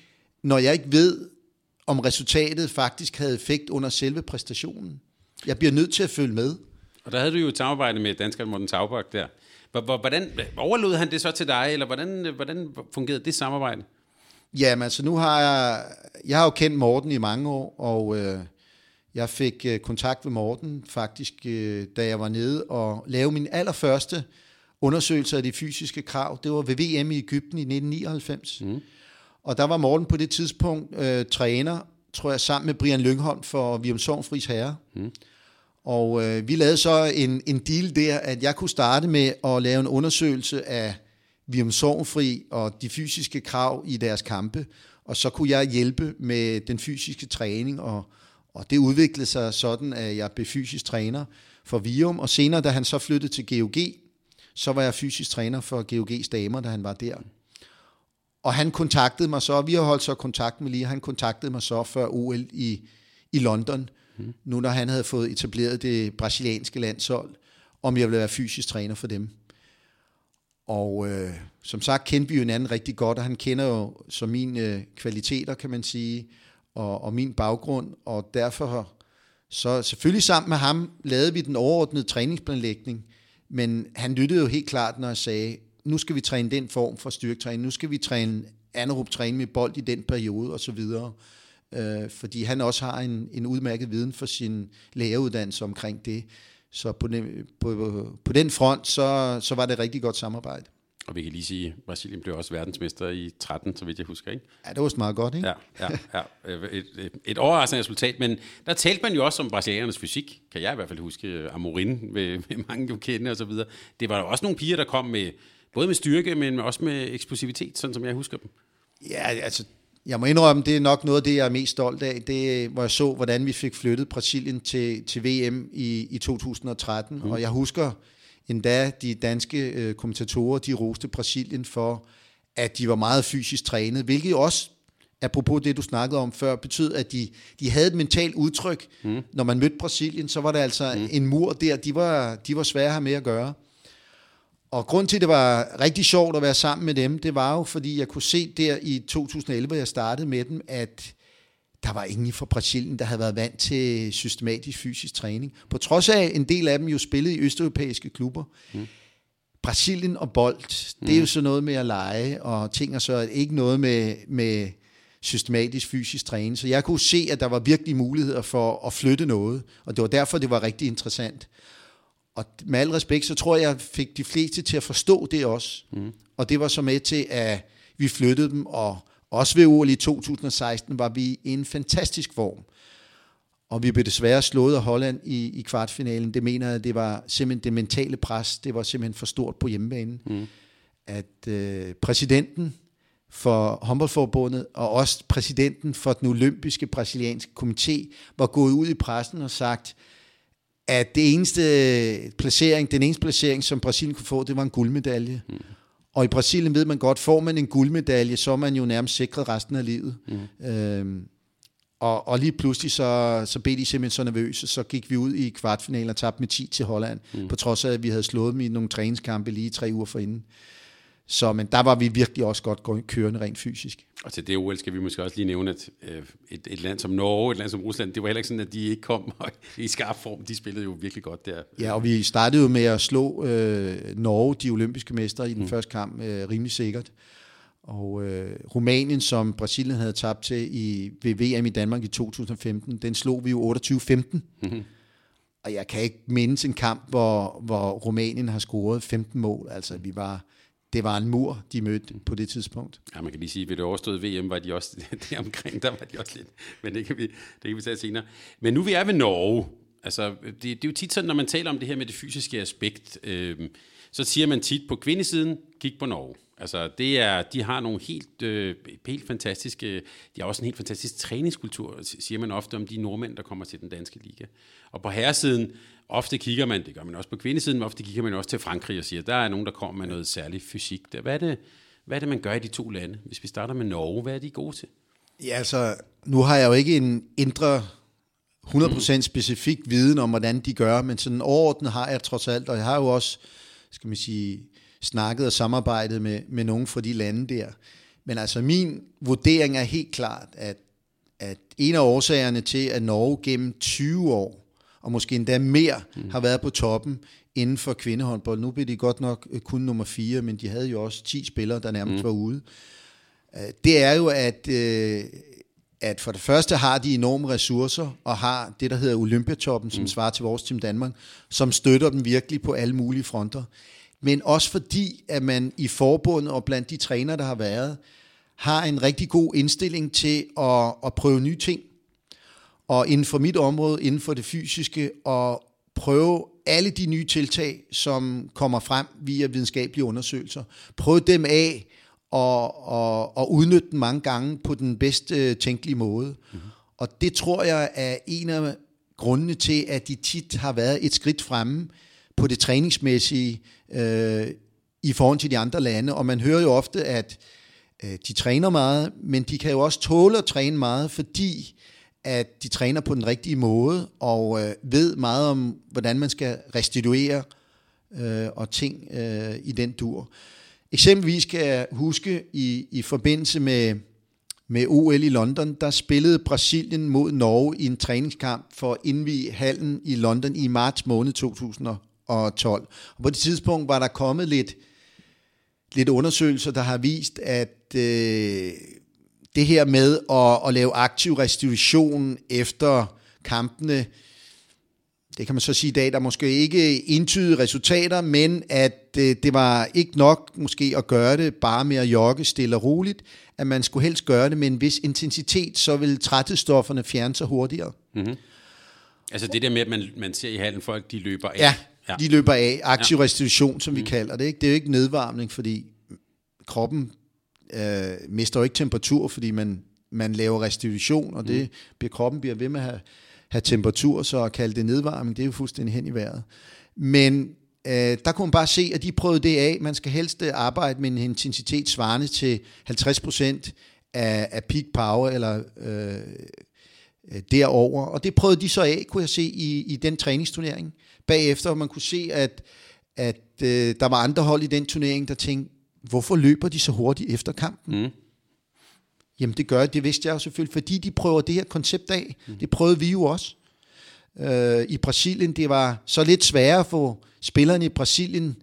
når jeg ikke ved, om resultatet faktisk havde effekt under selve præstationen. Jeg bliver nødt til at følge med. Og der havde du jo et samarbejde med danskeren Morten Taubak der. Hvordan overlod han det så til dig, eller hvordan, hvordan fungerede det samarbejde? Jamen, altså nu har jeg, jeg har jo kendt Morten i mange år, og øh, jeg fik øh, kontakt med Morten faktisk, øh, da jeg var nede og lavede min allerførste undersøgelser af de fysiske krav. Det var ved VM i Ægypten i 1999. Mm. Og der var Morten på det tidspunkt øh, træner, tror jeg, sammen med Brian Lyngholm for Virum Sovnfris Herre. Mm. Og øh, vi lavede så en, en deal der, at jeg kunne starte med at lave en undersøgelse af Virum Sovnfri og de fysiske krav i deres kampe. Og så kunne jeg hjælpe med den fysiske træning, og, og det udviklede sig sådan, at jeg blev fysisk træner for Virum. Og senere, da han så flyttede til GOG, så var jeg fysisk træner for GOG's damer, da han var der. Og han kontaktede mig så, vi har holdt så kontakt med lige, han kontaktede mig så før OL i, i London, mm. nu når han havde fået etableret det brasilianske landshold, om jeg ville være fysisk træner for dem. Og øh, som sagt kendte vi jo hinanden rigtig godt, og han kender jo så mine øh, kvaliteter, kan man sige, og, og min baggrund, og derfor så selvfølgelig sammen med ham lavede vi den overordnede træningsplanlægning, men han lyttede jo helt klart, når jeg sagde, nu skal vi træne den form for styrketræning, nu skal vi træne anaerob træning med bold i den periode og så videre. Øh, fordi han også har en, en udmærket viden for sin læreruddannelse omkring det. Så på den, på, på den front, så, så var det et rigtig godt samarbejde. Og vi kan lige sige, at Brasilien blev også verdensmester i 13, så vidt jeg husker, ikke? Ja, det var meget godt, ikke? Ja, ja, ja. Et, et, et overraskende resultat, men der talte man jo også om brasilianernes fysik, kan jeg i hvert fald huske, Amorin med, med mange du kender og så videre. Det var jo også nogle piger, der kom med, både med styrke, men også med eksplosivitet, sådan som jeg husker dem. Ja, altså, Jeg må indrømme, det er nok noget af det, jeg er mest stolt af. Det hvor jeg så, hvordan vi fik flyttet Brasilien til, til VM i, i 2013. Mm. Og jeg husker endda de danske øh, kommentatorer, de roste Brasilien for, at de var meget fysisk trænet, hvilket også apropos det, du snakkede om før, betød, at de, de havde et mentalt udtryk. Mm. Når man mødte Brasilien, så var der altså mm. en mur der, de var, de var svære at have med at gøre. Og grund til, at det var rigtig sjovt at være sammen med dem, det var jo, fordi jeg kunne se der i 2011, jeg startede med dem, at der var ingen fra Brasilien, der havde været vant til systematisk fysisk træning. På trods af, en del af dem jo spillede i østeuropæiske klubber. Mm. Brasilien og bold, det er jo mm. så noget med at lege og ting og så, ikke noget med, med systematisk fysisk træning. Så jeg kunne se, at der var virkelig muligheder for at flytte noget, og det var derfor, det var rigtig interessant. Og med al respekt, så tror jeg, jeg fik de fleste til at forstå det også. Mm. Og det var så med til, at vi flyttede dem, og også ved OL i 2016 var vi i en fantastisk form. Og vi blev desværre slået af Holland i, i kvartfinalen. Det mener jeg, det var simpelthen det mentale pres, det var simpelthen for stort på hjemmebanen. Mm. At øh, præsidenten for håndboldforbundet og også præsidenten for den olympiske brasilianske komité var gået ud i pressen og sagt, at det eneste placering, den eneste placering, som Brasilien kunne få, det var en guldmedalje. Mm. Og i Brasilien ved man godt, får man en guldmedalje, så er man jo nærmest sikret resten af livet. Mm. Øhm, og, og lige pludselig så, så blev de simpelthen så nervøse, så gik vi ud i kvartfinalen og tabte med 10 til Holland, mm. på trods af, at vi havde slået dem i nogle træningskampe lige tre uger forinden. Så, men der var vi virkelig også godt kørende rent fysisk. Og til det OL skal vi måske også lige nævne, at øh, et, et land som Norge, et land som Rusland, det var heller ikke sådan, at de ikke kom [laughs] i skarp form. De spillede jo virkelig godt der. Ja, og vi startede jo med at slå øh, Norge, de olympiske mestre, i den mm. første kamp, øh, rimelig sikkert. Og øh, Rumænien, som Brasilien havde tabt til i, ved VM i Danmark i 2015, den slog vi jo 28-15. Mm-hmm. Og jeg kan ikke mindes en kamp, hvor, hvor Rumænien har scoret 15 mål. Altså, vi var det var en mur, de mødte på det tidspunkt. Ja, man kan lige sige, ved det overståede VM var de også [laughs] der omkring, der var de også lidt, men det kan vi, det kan vi tage senere. Men nu vi er ved Norge, altså det, det er jo tit sådan, når man taler om det her med det fysiske aspekt, øh, så siger man tit på kvindesiden, kig på Norge. Altså, det er, de har nogle helt, øh, helt fantastiske, de har også en helt fantastisk træningskultur, siger man ofte om de nordmænd, der kommer til den danske liga. Og på herresiden, ofte kigger man, det gør man også på kvindesiden, men ofte kigger man også til Frankrig og siger, der er nogen, der kommer med noget særligt fysik. Hvad er, det, hvad er det, man gør i de to lande? Hvis vi starter med Norge, hvad er de gode til? Ja, altså, nu har jeg jo ikke en indre 100% mm. specifik viden om, hvordan de gør, men sådan overordnet har jeg trods alt, og jeg har jo også, skal man sige, snakket og samarbejdet med, med nogen fra de lande der. Men altså min vurdering er helt klart, at, at en af årsagerne til, at Norge gennem 20 år, og måske endda mere, mm. har været på toppen inden for kvindehåndbold. Nu blev de godt nok øh, kun nummer 4, men de havde jo også 10 spillere, der nærmest mm. var ude. Øh, det er jo, at, øh, at for det første har de enorme ressourcer, og har det, der hedder Olympiatoppen, som mm. svarer til vores Team Danmark, som støtter dem virkelig på alle mulige fronter men også fordi, at man i forbundet og blandt de træner, der har været, har en rigtig god indstilling til at, at prøve nye ting. Og inden for mit område, inden for det fysiske, og prøve alle de nye tiltag, som kommer frem via videnskabelige undersøgelser. Prøv dem af og, og, og udnytte dem mange gange på den bedste tænkelige måde. Mm-hmm. Og det tror jeg er en af grundene til, at de tit har været et skridt fremme på det træningsmæssige øh, i forhold til de andre lande. Og man hører jo ofte, at øh, de træner meget, men de kan jo også tåle at træne meget, fordi at de træner på den rigtige måde og øh, ved meget om, hvordan man skal restituere øh, og ting øh, i den dur. Eksempelvis kan jeg huske i, i forbindelse med, med OL i London, der spillede Brasilien mod Norge i en træningskamp for at indvige hallen i London i marts måned 2012. Og på det tidspunkt var der kommet lidt, lidt undersøgelser, der har vist, at øh, det her med at, at lave aktiv restitution efter kampene, det kan man så sige i dag, der måske ikke entydige resultater, men at øh, det var ikke nok måske at gøre det bare med at jogge stille og roligt, at man skulle helst gøre det med en vis intensitet, så vil træthedsstofferne fjerne sig hurtigere. Mm-hmm. Altså det der med, at man, man ser i halen folk, de løber af. Ja, Ja. De løber af. Aktiv ja. restitution, som mm. vi kalder det. Ikke? Det er jo ikke nedvarmning, fordi kroppen øh, mister jo ikke temperatur, fordi man man laver restitution, og det bliver kroppen bliver ved med at have, have temperatur, så at kalde det nedvarmning, det er jo fuldstændig hen i vejret. Men øh, der kunne man bare se, at de prøvede det af. Man skal helst øh, arbejde med en intensitet svarende til 50% af, af peak power, eller øh, øh, derover. Og det prøvede de så af, kunne jeg se, i, i den træningsturnering. Bagefter, man kunne se, at, at øh, der var andre hold i den turnering, der tænkte, hvorfor løber de så hurtigt efter kampen? Mm. Jamen det gør det vidste jeg jo selvfølgelig, fordi de prøver det her koncept af. Mm. Det prøvede vi jo også. Øh, I Brasilien, det var så lidt sværere for spillerne i Brasilien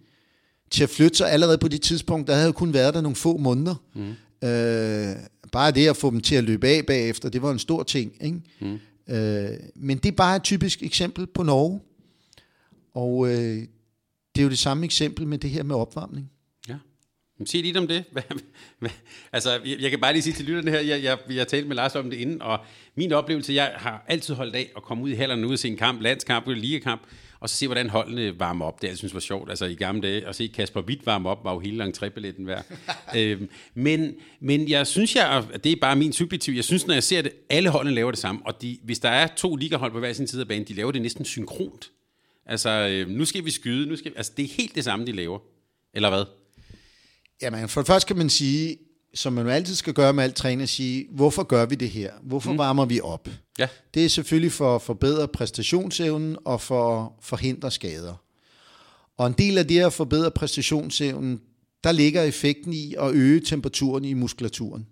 til at flytte sig allerede på det tidspunkt. Der havde jo kun været der nogle få måneder. Mm. Øh, bare det at få dem til at løbe af bagefter, det var en stor ting. Ikke? Mm. Øh, men det er bare et typisk eksempel på Norge. Og øh, det er jo det samme eksempel med det her med opvarmning. Sig lidt om det. [laughs] altså, jeg, jeg kan bare lige sige til lytterne her, jeg, jeg, jeg talte med Lars om det inden, og min oplevelse, jeg har altid holdt af at komme ud i hallerne ud og se en kamp, landskamp eller ligekamp, og så se, hvordan holdene varmer op. Det jeg synes var sjovt. Altså i gamle dage, at se Kasper Witt varme op, var jo hele entrébilletten værd. [laughs] øhm, men, men jeg synes, jeg, det er bare min subjektiv, jeg synes, når jeg ser det, alle holdene laver det samme, og de, hvis der er to ligahold på hver sin side af banen, de laver det næsten synkront. Altså, øh, nu skal vi skyde, nu skal vi, altså det er helt det samme, de laver. Eller hvad? Jamen, for det første kan man sige, som man altid skal gøre med alt træning, sige, hvorfor gør vi det her? Hvorfor mm. varmer vi op? Ja. Det er selvfølgelig for at forbedre præstationsevnen og for at forhindre skader. Og en del af det at forbedre præstationsevnen, der ligger effekten i at øge temperaturen i muskulaturen.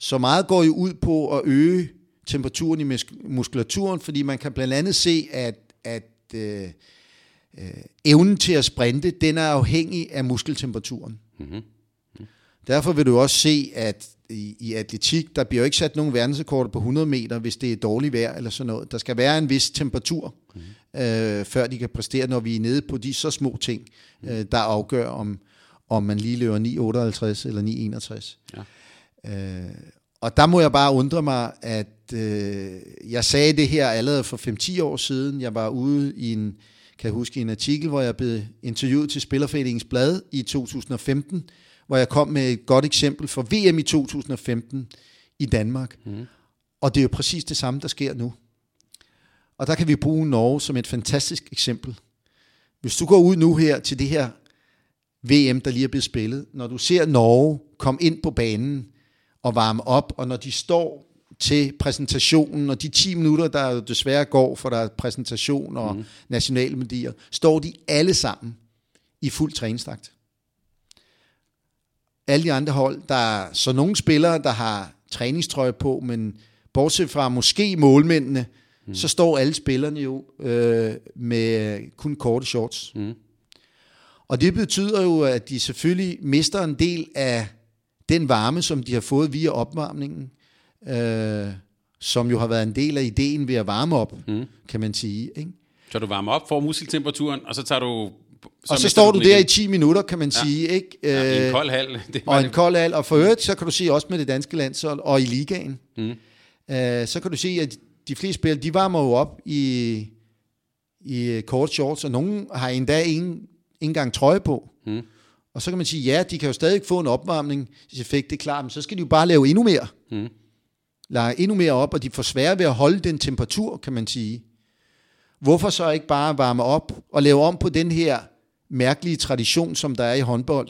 Så meget går jo ud på at øge temperaturen i muskulaturen, fordi man kan blandt andet se, at, at øh, øh, evnen til at sprinte, den er afhængig af muskeltemperaturen. Mm-hmm. Mm. Derfor vil du også se, at i, i atletik, der bliver jo ikke sat nogen verdensrekorder på 100 meter, hvis det er dårligt vejr eller sådan noget. Der skal være en vis temperatur, mm. øh, før de kan præstere, når vi er nede på de så små ting, mm. øh, der afgør, om, om man lige løber 9,58 eller 9,61. Ja. Øh, og der må jeg bare undre mig, at øh, jeg sagde det her allerede for 5-10 år siden. Jeg var ude i en, kan huske en artikel, hvor jeg blev interviewet til Spillerforeningens Blad i 2015, hvor jeg kom med et godt eksempel for VM i 2015 i Danmark. Mm. Og det er jo præcis det samme, der sker nu. Og der kan vi bruge Norge som et fantastisk eksempel. Hvis du går ud nu her til det her VM, der lige er blevet spillet, når du ser Norge komme ind på banen og varme op, og når de står til præsentationen, og de 10 minutter, der desværre går for der er præsentation og mm. nationale medier, står de alle sammen i fuld træningstakt. Alle de andre hold, der er så nogle spillere, der har træningstrøje på, men bortset fra måske målmændene, mm. så står alle spillerne jo øh, med kun korte shorts. Mm. Og det betyder jo, at de selvfølgelig mister en del af den varme, som de har fået via opvarmningen øh, som jo har været en del af ideen ved at varme op, mm. kan man sige. Ikke? Så du varmer op, får muskeltemperaturen, og så tager du... Så og så står du, der igen. i 10 minutter, kan man ja. sige. Ikke? Ja, en øh, kold hal. [laughs] Det og det. en kold hal. Og for øvrigt, så kan du sige også med det danske landshold og i ligaen, mm. øh, så kan du se, at de fleste spillere, de varmer jo op i, i kort shorts, og nogen har endda ingen, ikke engang trøje på. Mm. Og så kan man sige, ja, de kan jo stadig få en opvarmningseffekt, det er klart, men så skal de jo bare lave endnu mere. Mm lager endnu mere op, og de får svære ved at holde den temperatur, kan man sige. Hvorfor så ikke bare varme op og lave om på den her mærkelige tradition, som der er i håndbold?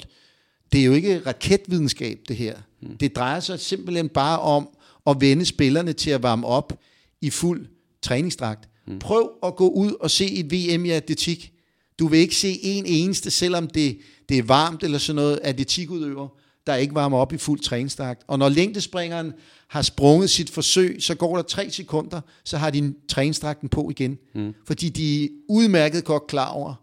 Det er jo ikke raketvidenskab, det her. Mm. Det drejer sig simpelthen bare om at vende spillerne til at varme op i fuld træningsdragt. Mm. Prøv at gå ud og se et VM i atletik. Du vil ikke se en eneste, selvom det, det er varmt eller sådan noget, atletikudøver, der ikke varmer op i fuld træningsdragt. Og når længdespringeren har sprunget sit forsøg, så går der tre sekunder, så har de træningsdragten på igen. Mm. Fordi de er udmærket godt klar over,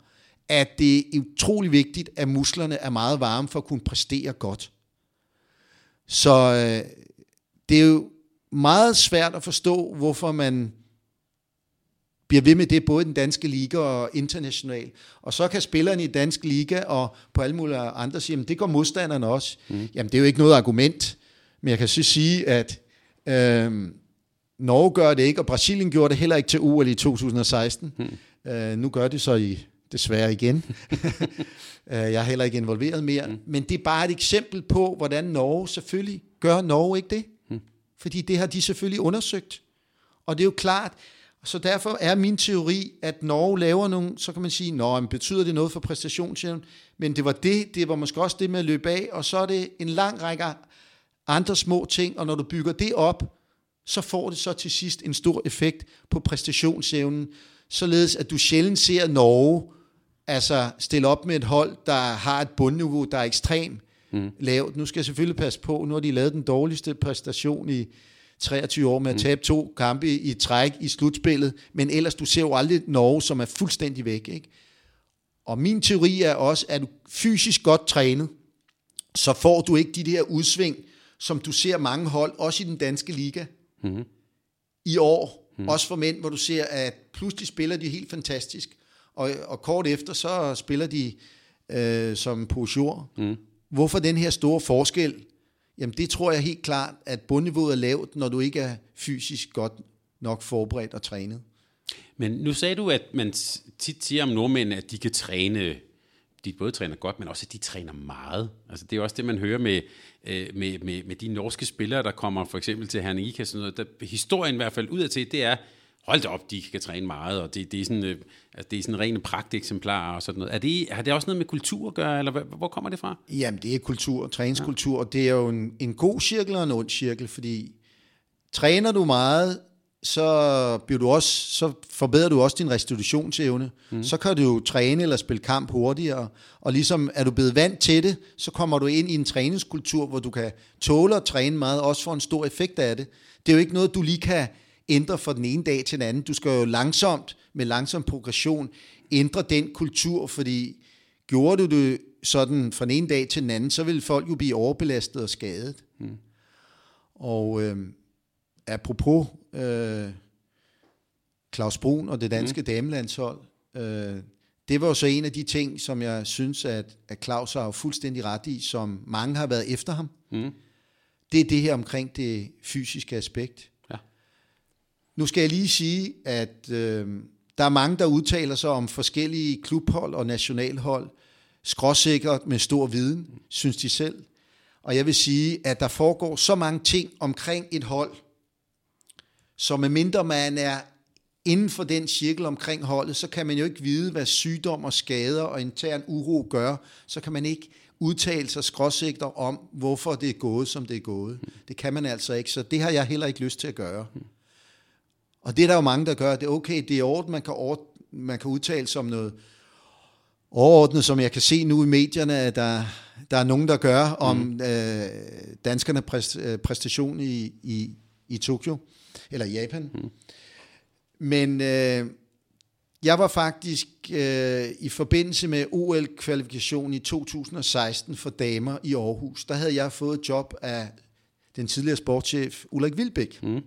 at det er utrolig vigtigt, at musklerne er meget varme for at kunne præstere godt. Så øh, det er jo meget svært at forstå, hvorfor man bliver ved med det, både den danske liga og internationalt. Og så kan spillerne i dansk liga og på alle mulige andre sige, at det går modstanderne også. Mm. Jamen, det er jo ikke noget argument. Men jeg kan så sige, at øh, Norge gør det ikke, og Brasilien gjorde det heller ikke til OL i 2016. Mm. Øh, nu gør det så i desværre igen. [laughs] Øh, jeg er heller ikke involveret mere. Mm. Men det er bare et eksempel på, hvordan Norge selvfølgelig gør Norge ikke det. Fordi det har de selvfølgelig undersøgt. Og det er jo klart, så derfor er min teori, at Norge laver nogle, så kan man sige, nå, men betyder det noget for præstationsevnen? Men det var det, det var måske også det med at løbe af, og så er det en lang række andre små ting, og når du bygger det op, så får det så til sidst en stor effekt på præstationsevnen, således at du sjældent ser Norge altså stille op med et hold, der har et bundniveau, der er ekstremt mm. lavt. Nu skal jeg selvfølgelig passe på, nu har de lavet den dårligste præstation i 23 år med at mm. tabe to kampe i, træk i slutspillet, men ellers du ser jo aldrig Norge, som er fuldstændig væk. Ikke? Og min teori er også, at du fysisk godt trænet, så får du ikke de der udsving, som du ser mange hold, også i den danske liga, mm. i år. Mm. Også for mænd, hvor du ser, at pludselig spiller de helt fantastisk, og, og kort efter, så spiller de øh, som position. Mm. Hvorfor den her store forskel? Jamen det tror jeg helt klart, at bundniveauet er lavt, når du ikke er fysisk godt nok forberedt og trænet. Men nu sagde du, at man tit siger om nordmænd, at de kan træne, de både træner godt, men også at de træner meget. Altså det er også det, man hører med, øh, med, med, med de norske spillere, der kommer for eksempel til Herning Ika, sådan noget. Der, historien i hvert fald ud af til, det er, hold da op, de kan træne meget, og det, det er sådan, øh, altså, det er sådan rene pragteksemplar og sådan noget. Er det, har det også noget med kultur at gøre, eller hvor, kommer det fra? Jamen, det er kultur, træningskultur, og det er jo en, en god cirkel og en ond cirkel, fordi træner du meget, så, bliver du også, så forbedrer du også din restitutionsevne. Mm. Så kan du jo træne eller spille kamp hurtigere, og ligesom er du blevet vant til det, så kommer du ind i en træningskultur, hvor du kan tåle at træne meget, også få en stor effekt af det. Det er jo ikke noget, du lige kan ændre fra den ene dag til den anden. Du skal jo langsomt, med langsom progression, ændre den kultur, fordi gjorde du det sådan fra den ene dag til den anden, så vil folk jo blive overbelastet og skadet. Mm. Og øh, apropos øh, Claus Brun og det danske mm. damelandshold, øh, det var jo så en af de ting, som jeg synes, at, at Claus har fuldstændig ret i, som mange har været efter ham. Mm. Det er det her omkring det fysiske aspekt. Nu skal jeg lige sige, at øh, der er mange, der udtaler sig om forskellige klubhold og nationalhold, skråsikkert med stor viden, synes de selv. Og jeg vil sige, at der foregår så mange ting omkring et hold, så medmindre man er inden for den cirkel omkring holdet, så kan man jo ikke vide, hvad sygdom og skader og intern uro gør. Så kan man ikke udtale sig skråsigter om, hvorfor det er gået, som det er gået. Det kan man altså ikke, så det har jeg heller ikke lyst til at gøre. Og det er der jo mange, der gør. Det er okay, det er orden, man kan, over, man kan udtale sig om noget overordnet, som jeg kan se nu i medierne, at der, der er nogen, der gør om mm. øh, danskerne præst, øh, præstation i, i, i Tokyo, eller Japan. Mm. Men øh, jeg var faktisk øh, i forbindelse med OL-kvalifikation i 2016 for damer i Aarhus, der havde jeg fået et job af den tidligere sportschef Ulrik Vilbæk. Mm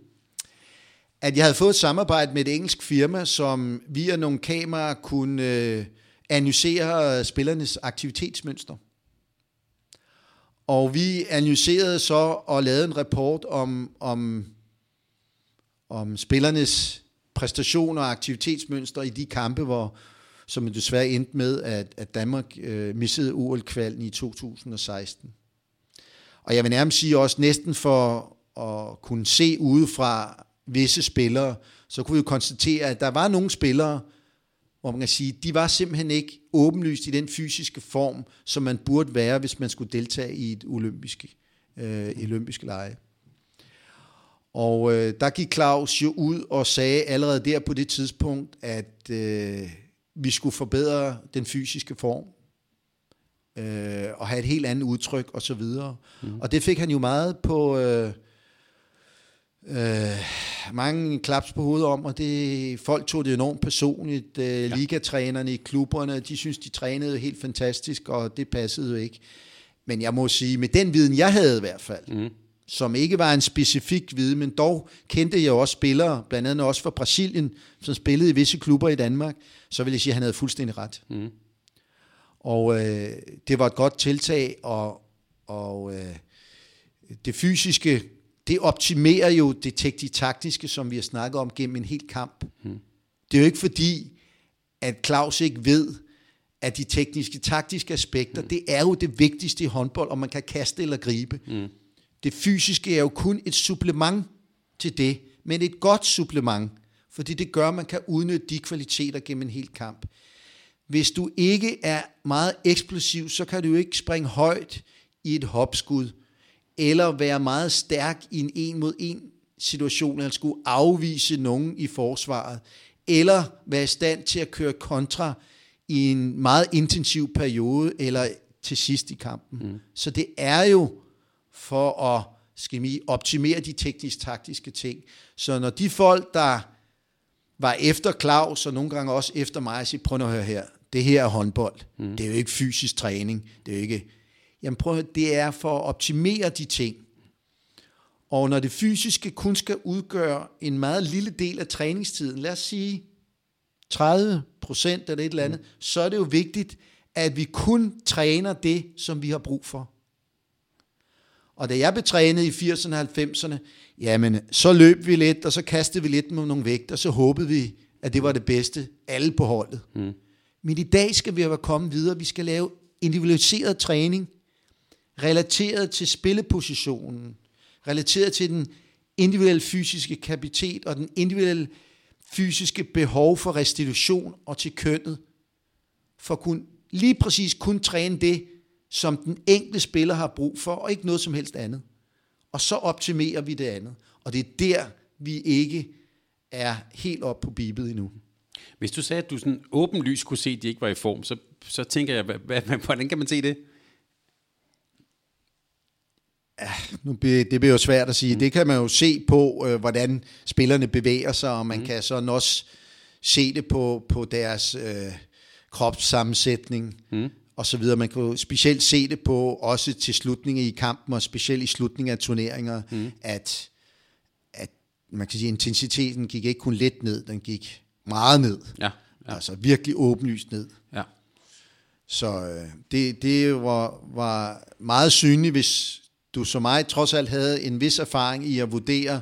at jeg havde fået et samarbejde med et engelsk firma, som via nogle kameraer kunne øh, analysere spillernes aktivitetsmønster. Og vi analyserede så og lavede en rapport om, om, om spillernes præstationer og aktivitetsmønster i de kampe, hvor, som desværre endte med, at, at Danmark øh, missede OL-kvalen i 2016. Og jeg vil nærmest sige også næsten for at kunne se udefra, visse spillere, så kunne vi jo konstatere, at der var nogle spillere, hvor man kan sige, de var simpelthen ikke åbenlyst i den fysiske form, som man burde være, hvis man skulle deltage i et olympiske, øh, olympiske lege. Og øh, der gik Claus jo ud og sagde allerede der på det tidspunkt, at øh, vi skulle forbedre den fysiske form øh, og have et helt andet udtryk og så videre. Mm. Og det fik han jo meget på øh, øh, mange klaps på hovedet om, og det, folk tog det enormt personligt. Øh, ja. Ligatrænerne i klubberne, de synes, de trænede helt fantastisk, og det passede jo ikke. Men jeg må sige, med den viden, jeg havde i hvert fald, mm. som ikke var en specifik viden, men dog kendte jeg også spillere, blandt andet også fra Brasilien, som spillede i visse klubber i Danmark, så vil jeg sige, at han havde fuldstændig ret. Mm. Og øh, det var et godt tiltag, og, og øh, det fysiske det optimerer jo det taktiske, som vi har snakket om gennem en hel kamp. Hmm. Det er jo ikke fordi, at Claus ikke ved, at de tekniske, taktiske aspekter, mm. det er jo det vigtigste i håndbold, om man kan kaste eller gribe. Mm. Det fysiske er jo kun et supplement til det, men et godt supplement, fordi det gør, at man kan udnytte de kvaliteter gennem en hel kamp. Hvis du ikke er meget eksplosiv, så kan du jo ikke springe højt i et hopskud, eller være meget stærk i en en mod en situation, eller skulle afvise nogen i forsvaret, eller være i stand til at køre kontra i en meget intensiv periode, eller til sidst i kampen. Mm. Så det er jo for at skal vi, optimere de teknisk-taktiske ting. Så når de folk, der var efter Claus, og nogle gange også efter mig, siger, prøv at høre her, det her er håndbold. Mm. Det er jo ikke fysisk træning. Det er jo ikke... Jamen prøv at høre, det er for at optimere de ting. Og når det fysiske kun skal udgøre en meget lille del af træningstiden, lad os sige 30 procent eller et eller andet, mm. så er det jo vigtigt, at vi kun træner det, som vi har brug for. Og da jeg blev trænet i 80'erne og 90'erne, jamen, så løb vi lidt, og så kastede vi lidt med nogle vægte, og så håbede vi, at det var det bedste, alle på holdet. Mm. Men i dag skal vi være kommet videre. Vi skal lave individualiseret træning, relateret til spillepositionen, relateret til den individuelle fysiske kapacitet og den individuelle fysiske behov for restitution og til kønnet, for kun, lige præcis kun træne det, som den enkelte spiller har brug for, og ikke noget som helst andet. Og så optimerer vi det andet. Og det er der, vi ikke er helt op på bibet endnu. Hvis du sagde, at du sådan åbenlyst kunne se, at de ikke var i form, så, så tænker jeg, hvad, hvad, hvordan kan man se det? Ja, nu be, det bliver jo svært at sige. Mm. Det kan man jo se på, øh, hvordan spillerne bevæger sig, og man mm. kan sådan også se det på, på deres øh, kropssammensætning. Mm og så videre. Man kan jo specielt se det på også til slutningen i kampen, og specielt i slutningen af turneringer, mm. at, at man kan sige, intensiteten gik ikke kun lidt ned, den gik meget ned. Ja, ja. Altså virkelig åbenlyst ned. Ja. Så øh, det, det var, var meget synligt, hvis du som mig trods alt havde en vis erfaring i at vurdere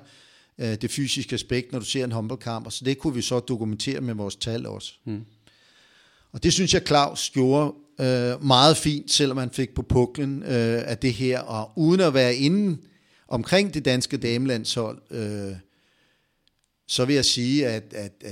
øh, det fysiske aspekt, når du ser en håndboldkamp, og så det kunne vi så dokumentere med vores tal også. Mm. Og det synes jeg, Claus gjorde øh, meget fint, selvom han fik på puklen øh, af det her, og uden at være inde omkring det danske damelandshold, øh, så vil jeg sige, at, at øh,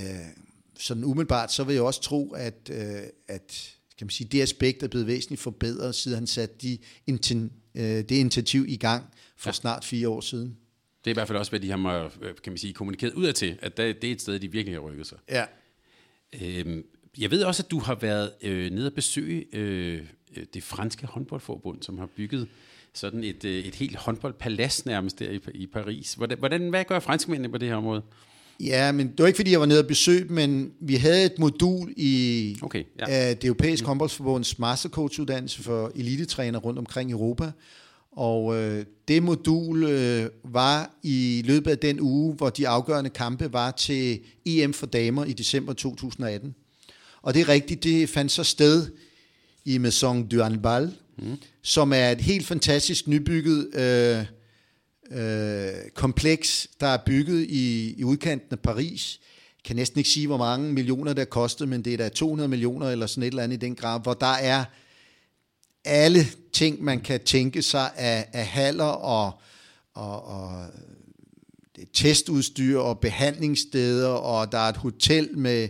sådan umiddelbart, så vil jeg også tro, at, øh, at kan man sige, det aspekt er blevet væsentligt forbedret, siden han satte de inten, øh, det initiativ i gang for ja. snart fire år siden. Det er i hvert fald også, hvad de har kan man sige, kommunikeret ud af til, at det er et sted, de virkelig har rykket sig. Ja. Øhm, jeg ved også, at du har været øh, nede og besøge øh, det franske håndboldforbund, som har bygget sådan et, øh, et helt håndboldpalads nærmest der i, i Paris. Hvordan, hvordan, hvad gør franskmændene på det her område? Ja, men det var ikke, fordi jeg var nede og besøge men vi havde et modul i okay, ja. uh, det europæiske håndboldsforbunds mastercoach-uddannelse for elitetræner rundt omkring i Europa. Og uh, det modul uh, var i løbet af den uge, hvor de afgørende kampe var til EM for damer i december 2018. Og det er rigtigt, det fandt så sted i Maison du Handball, mm. som er et helt fantastisk nybygget øh, øh, kompleks, der er bygget i, i udkanten af Paris. Jeg kan næsten ikke sige, hvor mange millioner det har kostet, men det er da 200 millioner eller sådan et eller andet i den grad, hvor der er alle ting, man kan tænke sig af, af haller og, og, og testudstyr og behandlingssteder, og der er et hotel med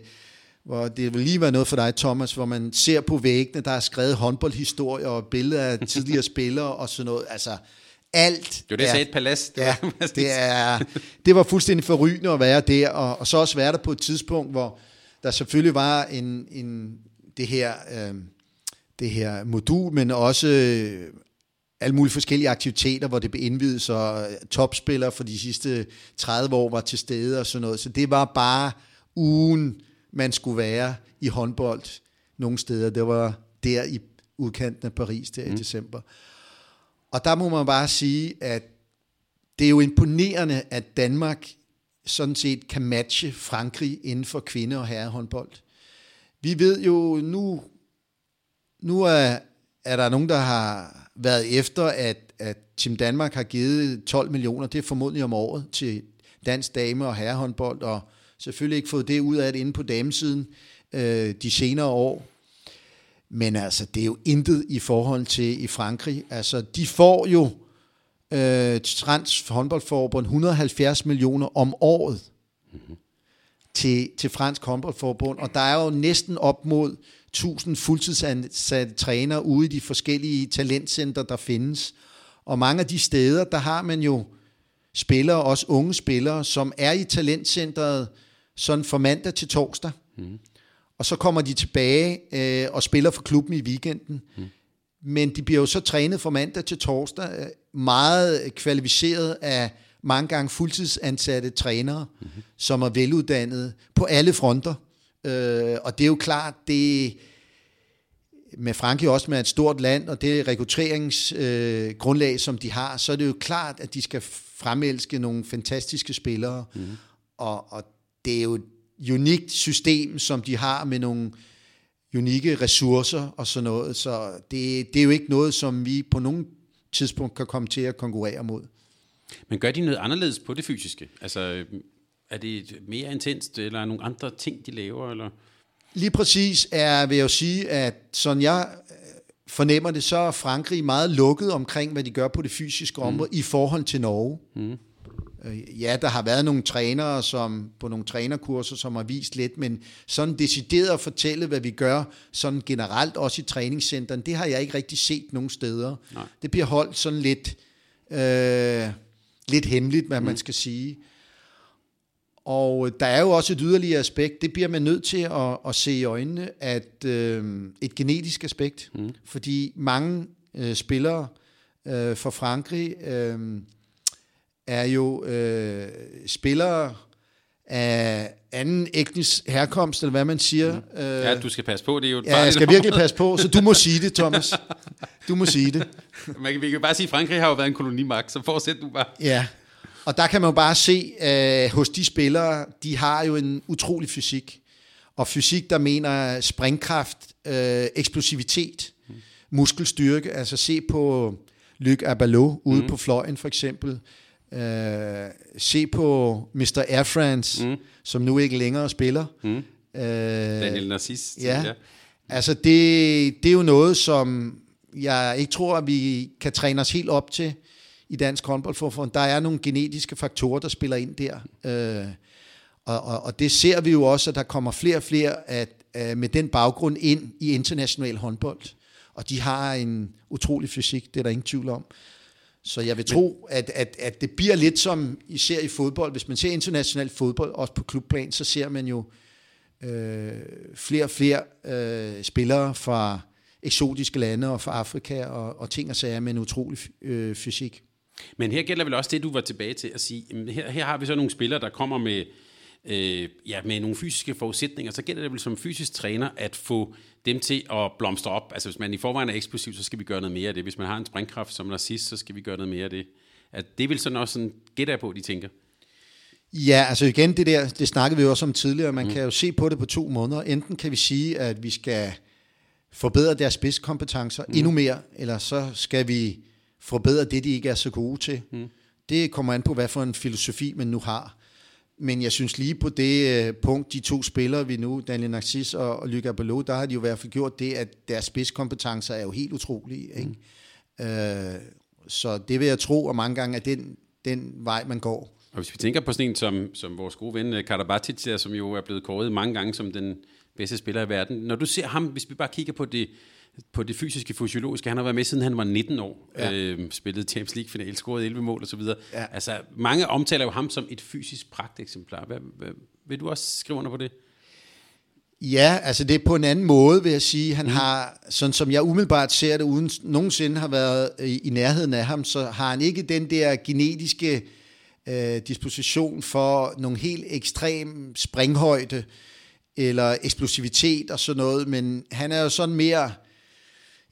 hvor det vil lige være noget for dig, Thomas, hvor man ser på væggene, der er skrevet håndboldhistorie og billeder af tidligere [laughs] spillere og sådan noget. Altså, alt Det var det, er, et palads. Det [laughs] ja, var, [laughs] det, er, det var fuldstændig forrygende at være der, og, og så også være der på et tidspunkt, hvor der selvfølgelig var en, en det her... Øh, det her modul, men også øh, alle mulige forskellige aktiviteter, hvor det blev indvidet, så topspillere for de sidste 30 år var til stede og sådan noget. Så det var bare ugen man skulle være i håndbold nogle steder. Det var der i udkanten af Paris der mm. i december. Og der må man bare sige, at det er jo imponerende, at Danmark sådan set kan matche Frankrig inden for kvinde- og herrehåndbold. Vi ved jo, nu, nu er, er der nogen, der har været efter, at, at Team Danmark har givet 12 millioner, det er formodentlig om året, til dansk dame- og herrehåndbold, og Selvfølgelig ikke fået det ud af det inde på damesiden øh, de senere år. Men altså, det er jo intet i forhold til i Frankrig. Altså, de får jo øh, Fransk håndboldforbund 170 millioner om året mm-hmm. til, til Fransk håndboldforbund, og der er jo næsten op mod 1000 fuldtidsansatte trænere ude i de forskellige talentcenter, der findes. Og mange af de steder, der har man jo spillere, også unge spillere, som er i talentcenteret sådan fra mandag til torsdag. Mm. Og så kommer de tilbage øh, og spiller for klubben i weekenden. Mm. Men de bliver jo så trænet fra mandag til torsdag, øh, meget kvalificeret af mange gange fuldtidsansatte trænere, mm-hmm. som er veluddannede på alle fronter. Øh, og det er jo klart, det med Frankrig også med et stort land, og det rekrutteringsgrundlag, øh, som de har, så er det jo klart, at de skal fremelske nogle fantastiske spillere. Mm. Og, og det er jo unikt system, som de har med nogle unikke ressourcer og sådan noget. Så det, det er jo ikke noget, som vi på nogen tidspunkt kan komme til at konkurrere mod. Men gør de noget anderledes på det fysiske? Altså, er det mere intenst, eller er nogle andre ting, de laver? Eller? Lige præcis er, vil jeg jo sige, at sådan jeg øh, fornemmer det, så er Frankrig meget lukket omkring, hvad de gør på det fysiske mm. område mm. i forhold til Norge. Mm. Øh, ja, der har været nogle trænere som på nogle trænerkurser, som har vist lidt, men sådan decideret at fortælle, hvad vi gør sådan generelt, også i træningscenteren, det har jeg ikke rigtig set nogen steder. Nej. Det bliver holdt sådan lidt, øh, lidt hemmeligt, hvad mm. man skal sige. Og der er jo også et yderligere aspekt, det bliver man nødt til at, at se i øjnene, at øh, et genetisk aspekt, mm. fordi mange øh, spillere øh, for Frankrig øh, er jo øh, spillere af anden etnisk herkomst, eller hvad man siger. Mm. Øh, ja, du skal passe på, det er jo Ja, jeg skal virkelig passe på, så du må sige det, Thomas. Du må sige det. [laughs] Man kan, vi kan bare sige, at Frankrig har jo været en kolonimagt, så fortsæt du bare. Ja, og der kan man jo bare se, at hos de spillere, de har jo en utrolig fysik. Og fysik, der mener springkraft, øh, eksplosivitet, mm. muskelstyrke. Altså se på Luc Abalo ude mm. på fløjen for eksempel. Øh, se på Mr. Air France, mm. som nu ikke længere spiller. Mm. Øh, Daniel Narcis. Ja. ja. Altså det, det er jo noget, som jeg ikke tror, at vi kan træne os helt op til i dansk håndboldforbund. Der er nogle genetiske faktorer, der spiller ind der. Øh, og, og, og det ser vi jo også, at der kommer flere og flere at, at, med den baggrund ind i international håndbold. Og de har en utrolig fysik, det er der ingen tvivl om. Så jeg vil tro, at, at, at det bliver lidt som især i fodbold. Hvis man ser international fodbold, også på klubplan, så ser man jo øh, flere og flere øh, spillere fra eksotiske lande og fra Afrika og, og ting og sager med en utrolig øh, fysik. Men her gælder vel også det, du var tilbage til at sige, jamen her, her har vi så nogle spillere, der kommer med, øh, ja, med nogle fysiske forudsætninger, så gælder det vel som fysisk træner at få dem til at blomstre op. Altså hvis man i forvejen er eksplosiv, så skal vi gøre noget mere af det. Hvis man har en springkraft som narcissist, så skal vi gøre noget mere af det. At det vil sådan også sådan, gætter på, de tænker. Ja, altså igen, det der, det snakkede vi jo også om tidligere, man mm. kan jo se på det på to måneder. Enten kan vi sige, at vi skal forbedre deres spidskompetencer mm. endnu mere, eller så skal vi forbedre det, de ikke er så gode til. Mm. Det kommer an på, hvad for en filosofi man nu har. Men jeg synes lige på det uh, punkt, de to spillere vi nu, Daniel Narcis og, og Lykke Abelot, der har de jo i hvert fald gjort det, at deres spidskompetencer er jo helt utrolige. Ikke? Mm. Uh, så det vil jeg tro, og mange gange er den, den vej, man går. Og hvis vi tænker på sådan en som, som vores gode ven øh, Karabatic, som jo er blevet kåret mange gange som den bedste spiller i verden. Når du ser ham, hvis vi bare kigger på det, på det fysiske, fysiologiske. Han har været med siden han var 19 år, ja. øh, spillet Champions League finale, scoret 11 mål osv. Ja. Altså, mange omtaler jo ham som et fysisk pragteksemplar. Hvad, hvad, vil du også skrive under på det? Ja, altså det er på en anden måde, vil jeg sige. Han mm. har, sådan som jeg umiddelbart ser det, uden nogensinde har været i, i nærheden af ham, så har han ikke den der genetiske øh, disposition for nogle helt ekstrem springhøjde eller eksplosivitet og sådan noget, men han er jo sådan mere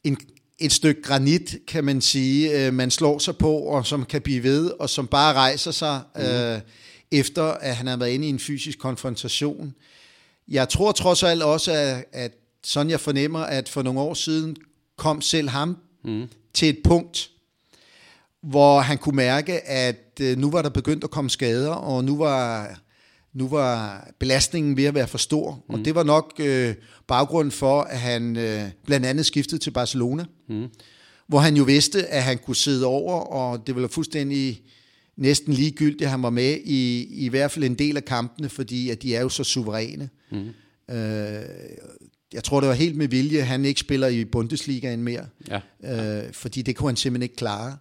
en, et stykke granit, kan man sige, øh, man slår sig på, og som kan blive ved, og som bare rejser sig, mm. øh, efter at han har været inde i en fysisk konfrontation. Jeg tror trods alt også, at, at sådan jeg fornemmer, at for nogle år siden kom selv ham mm. til et punkt, hvor han kunne mærke, at øh, nu var der begyndt at komme skader, og nu var nu var belastningen ved at være for stor, mm. og det var nok øh, baggrund for, at han øh, blandt andet skiftede til Barcelona. Mm. hvor han jo vidste, at han kunne sidde over, og det var fuldstændig næsten ligegyldigt, at han var med i, i hvert fald en del af kampene, fordi at de er jo så suveræne. Mm. Øh, jeg tror, det var helt med vilje, at han ikke spiller i Bundesligaen mere, ja. øh, fordi det kunne han simpelthen ikke klare.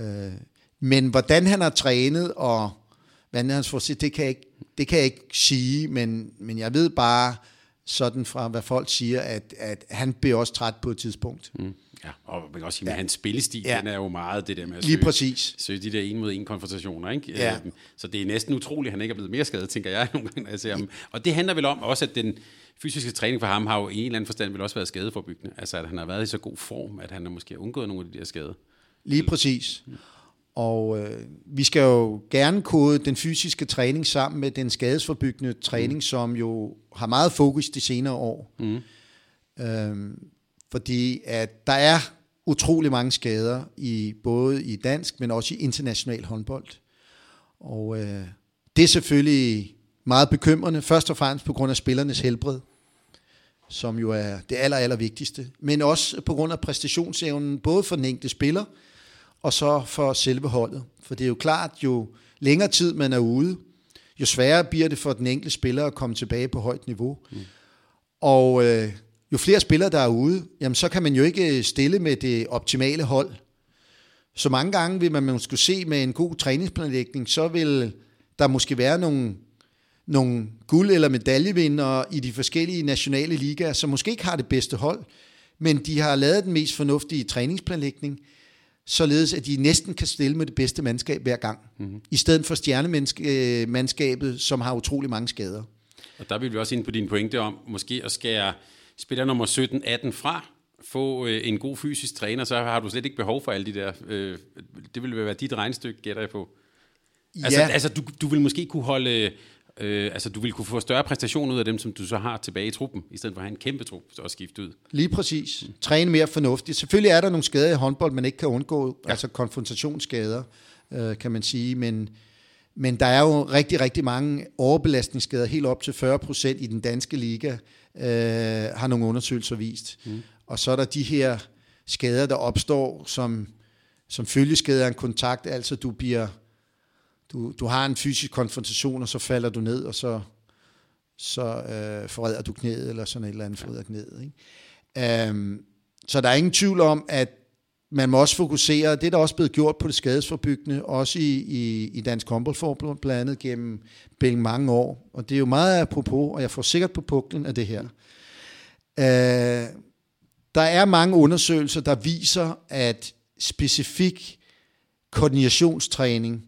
Øh, men hvordan han har trænet, og hvad han får det kan, jeg ikke, det kan jeg ikke sige, men, men jeg ved bare, sådan fra hvad folk siger, at, at han bliver også træt på et tidspunkt. Mm. Ja, og man kan også sige, at ja. hans spillestil, ja. den er jo meget det der med at Lige søge, præcis. søge de der en mod en konfrontationer. Ikke? Ja. Øhm, så det er næsten utroligt, at han ikke er blevet mere skadet, tænker jeg [laughs] nogle gange. Altså, og det handler vel om også, at den fysiske træning for ham har jo i en eller anden forstand vel også været skadeforbyggende. Altså at han har været i så god form, at han har måske undgået nogle af de der skader. Lige præcis. Og øh, vi skal jo gerne kode den fysiske træning sammen med den skadesforbyggende træning, mm. som jo har meget fokus de senere år. Mm. Øhm, fordi at der er utrolig mange skader i både i dansk, men også i international håndbold. Og øh, det er selvfølgelig meget bekymrende, først og fremmest på grund af spillernes helbred, som jo er det aller, aller vigtigste, men også på grund af præstationsevnen, både for den enkelte spiller, og så for selve holdet. For det er jo klart, jo længere tid man er ude, jo sværere bliver det for den enkelte spiller at komme tilbage på højt niveau. Mm. Og øh, jo flere spillere, der er ude, jamen så kan man jo ikke stille med det optimale hold. Så mange gange vil man måske se med en god træningsplanlægning, så vil der måske være nogle, nogle guld- eller medaljevindere i de forskellige nationale ligaer, som måske ikke har det bedste hold, men de har lavet den mest fornuftige træningsplanlægning, således at de næsten kan stille med det bedste mandskab hver gang, mm-hmm. i stedet for stjernemandskabet, som har utrolig mange skader. Og der vil vi også ind på din pointe om, måske at skære spiller nummer 17-18 fra, få øh, en god fysisk træner, så har du slet ikke behov for alle de der. Øh, det vil være dit regnstykke, gætter jeg på. Altså, ja. altså du, du vil måske kunne holde... Øh, altså, du vil kunne få større præstation ud af dem, som du så har tilbage i truppen, i stedet for at have en kæmpe trup og skifte ud. Lige præcis. Mm. Træne mere fornuftigt. Selvfølgelig er der nogle skader i håndbold, man ikke kan undgå, ja. altså konfrontationsskader, øh, kan man sige, men, men der er jo rigtig, rigtig mange overbelastningsskader, helt op til 40 procent i den danske liga, øh, har nogle undersøgelser vist. Mm. Og så er der de her skader, der opstår som, som følgeskader af en kontakt, altså du bliver, du, du har en fysisk konfrontation, og så falder du ned, og så, så øh, forræder du knæet, eller sådan et eller andet forræder knæet. Ikke? Um, så der er ingen tvivl om, at man må også fokusere, det er der også blevet gjort på det skadesforbyggende, også i, i, i Dansk Håndboldforbund, blandt andet gennem mange år. Og det er jo meget apropos, og jeg får sikkert på puklen af det her. Uh, der er mange undersøgelser, der viser, at specifik koordinationstræning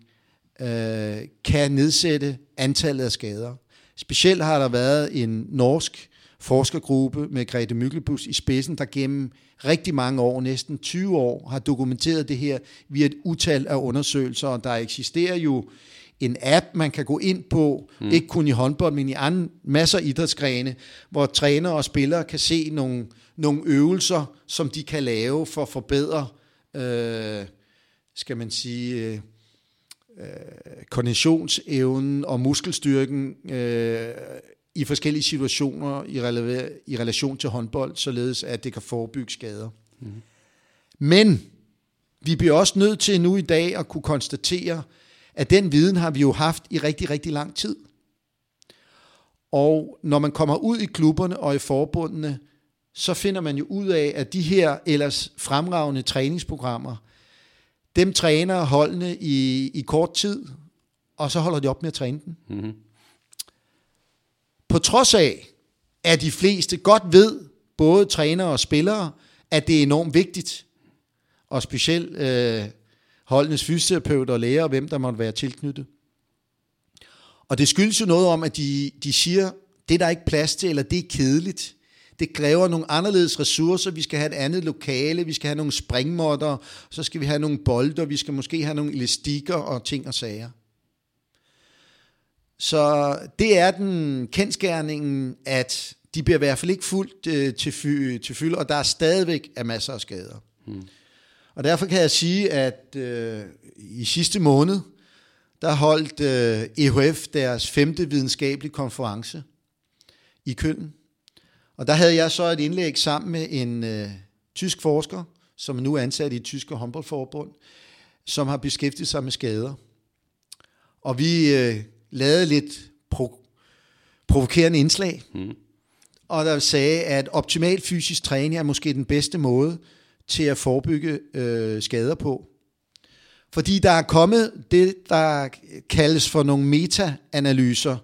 uh, kan nedsætte antallet af skader. Specielt har der været en norsk forskergruppe med Grete Myklebus i spidsen, der gennem rigtig mange år, næsten 20 år, har dokumenteret det her via et utal af undersøgelser, og der eksisterer jo en app, man kan gå ind på, mm. ikke kun i håndbold, men i andre, masser af idrætsgrene, hvor trænere og spillere kan se nogle, nogle øvelser, som de kan lave for at forbedre, øh, skal man sige, øh, øh koordinationsevnen og muskelstyrken øh, i forskellige situationer i, rela- i relation til håndbold, således at det kan forebygge skader. Mm. Men vi bliver også nødt til nu i dag at kunne konstatere, at den viden har vi jo haft i rigtig, rigtig lang tid. Og når man kommer ud i klubberne og i forbundene, så finder man jo ud af, at de her ellers fremragende træningsprogrammer, dem træner holdene i, i kort tid, og så holder de op med at træne den. Mm-hmm. På trods af, at de fleste godt ved, både trænere og spillere, at det er enormt vigtigt, og specielt øh, holdenes fysioterapeuter og læger, og hvem der måtte være tilknyttet. Og det skyldes jo noget om, at de, de siger, det er der ikke plads til, eller det er kedeligt. Det kræver nogle anderledes ressourcer. Vi skal have et andet lokale, vi skal have nogle springmåtter, så skal vi have nogle bolde, vi skal måske have nogle elastikker og ting og sager. Så det er den kendskærningen, at de bliver i hvert fald ikke fuldt øh, til, fy, til fylde, og der er stadigvæk er masser af skader. Hmm. Og derfor kan jeg sige, at øh, i sidste måned, der holdt øh, EHF deres femte videnskabelige konference i Køln. Og der havde jeg så et indlæg sammen med en øh, tysk forsker, som nu er ansat i et tyske håndboldforbund, som har beskæftiget sig med skader. Og vi øh, lavede lidt pro- provokerende indslag, mm. og der sagde, at optimal fysisk træning er måske den bedste måde til at forebygge øh, skader på. Fordi der er kommet det, der kaldes for nogle meta-analyser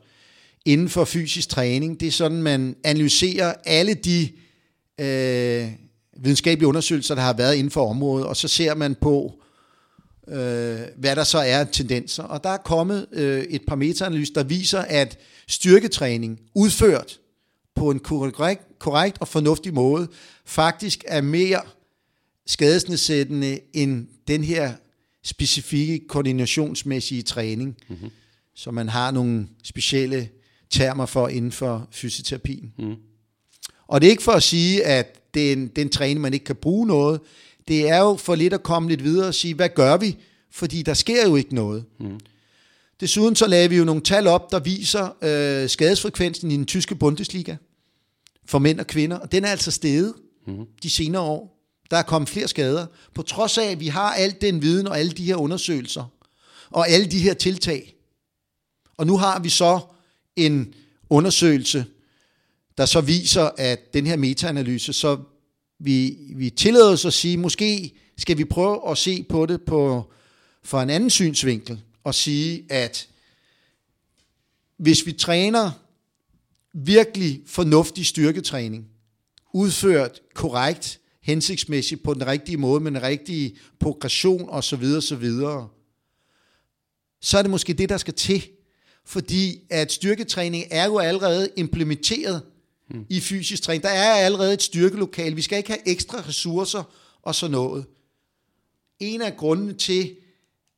inden for fysisk træning. Det er sådan, man analyserer alle de øh, videnskabelige undersøgelser, der har været inden for området, og så ser man på, øh, hvad der så er tendenser. Og der er kommet øh, et par meta-analyser, der viser, at styrketræning udført på en korrekt, korrekt og fornuftig måde, faktisk er mere skadesnedsættende end den her specifikke koordinationsmæssige træning, mm-hmm. som man har nogle specielle termer for inden for fysioterapien. Mm. Og det er ikke for at sige, at det er, en, det er en træning, man ikke kan bruge noget. Det er jo for lidt at komme lidt videre og sige, hvad gør vi? Fordi der sker jo ikke noget. Mm. Desuden så lavede vi jo nogle tal op, der viser øh, skadesfrekvensen i den tyske Bundesliga for mænd og kvinder, og den er altså steget mm. de senere år. Der er kommet flere skader, på trods af, at vi har al den viden og alle de her undersøgelser, og alle de her tiltag. Og nu har vi så en undersøgelse, der så viser, at den her metaanalyse, så vi, vi tillader os at sige, måske skal vi prøve at se på det på, fra en anden synsvinkel, og sige, at hvis vi træner virkelig fornuftig styrketræning, udført korrekt, hensigtsmæssigt på den rigtige måde, med den rigtige progression osv. osv., så er det måske det, der skal til. Fordi at styrketræning er jo allerede implementeret mm. i fysisk træning. Der er allerede et styrkelokal. Vi skal ikke have ekstra ressourcer og sådan noget. En af grundene til,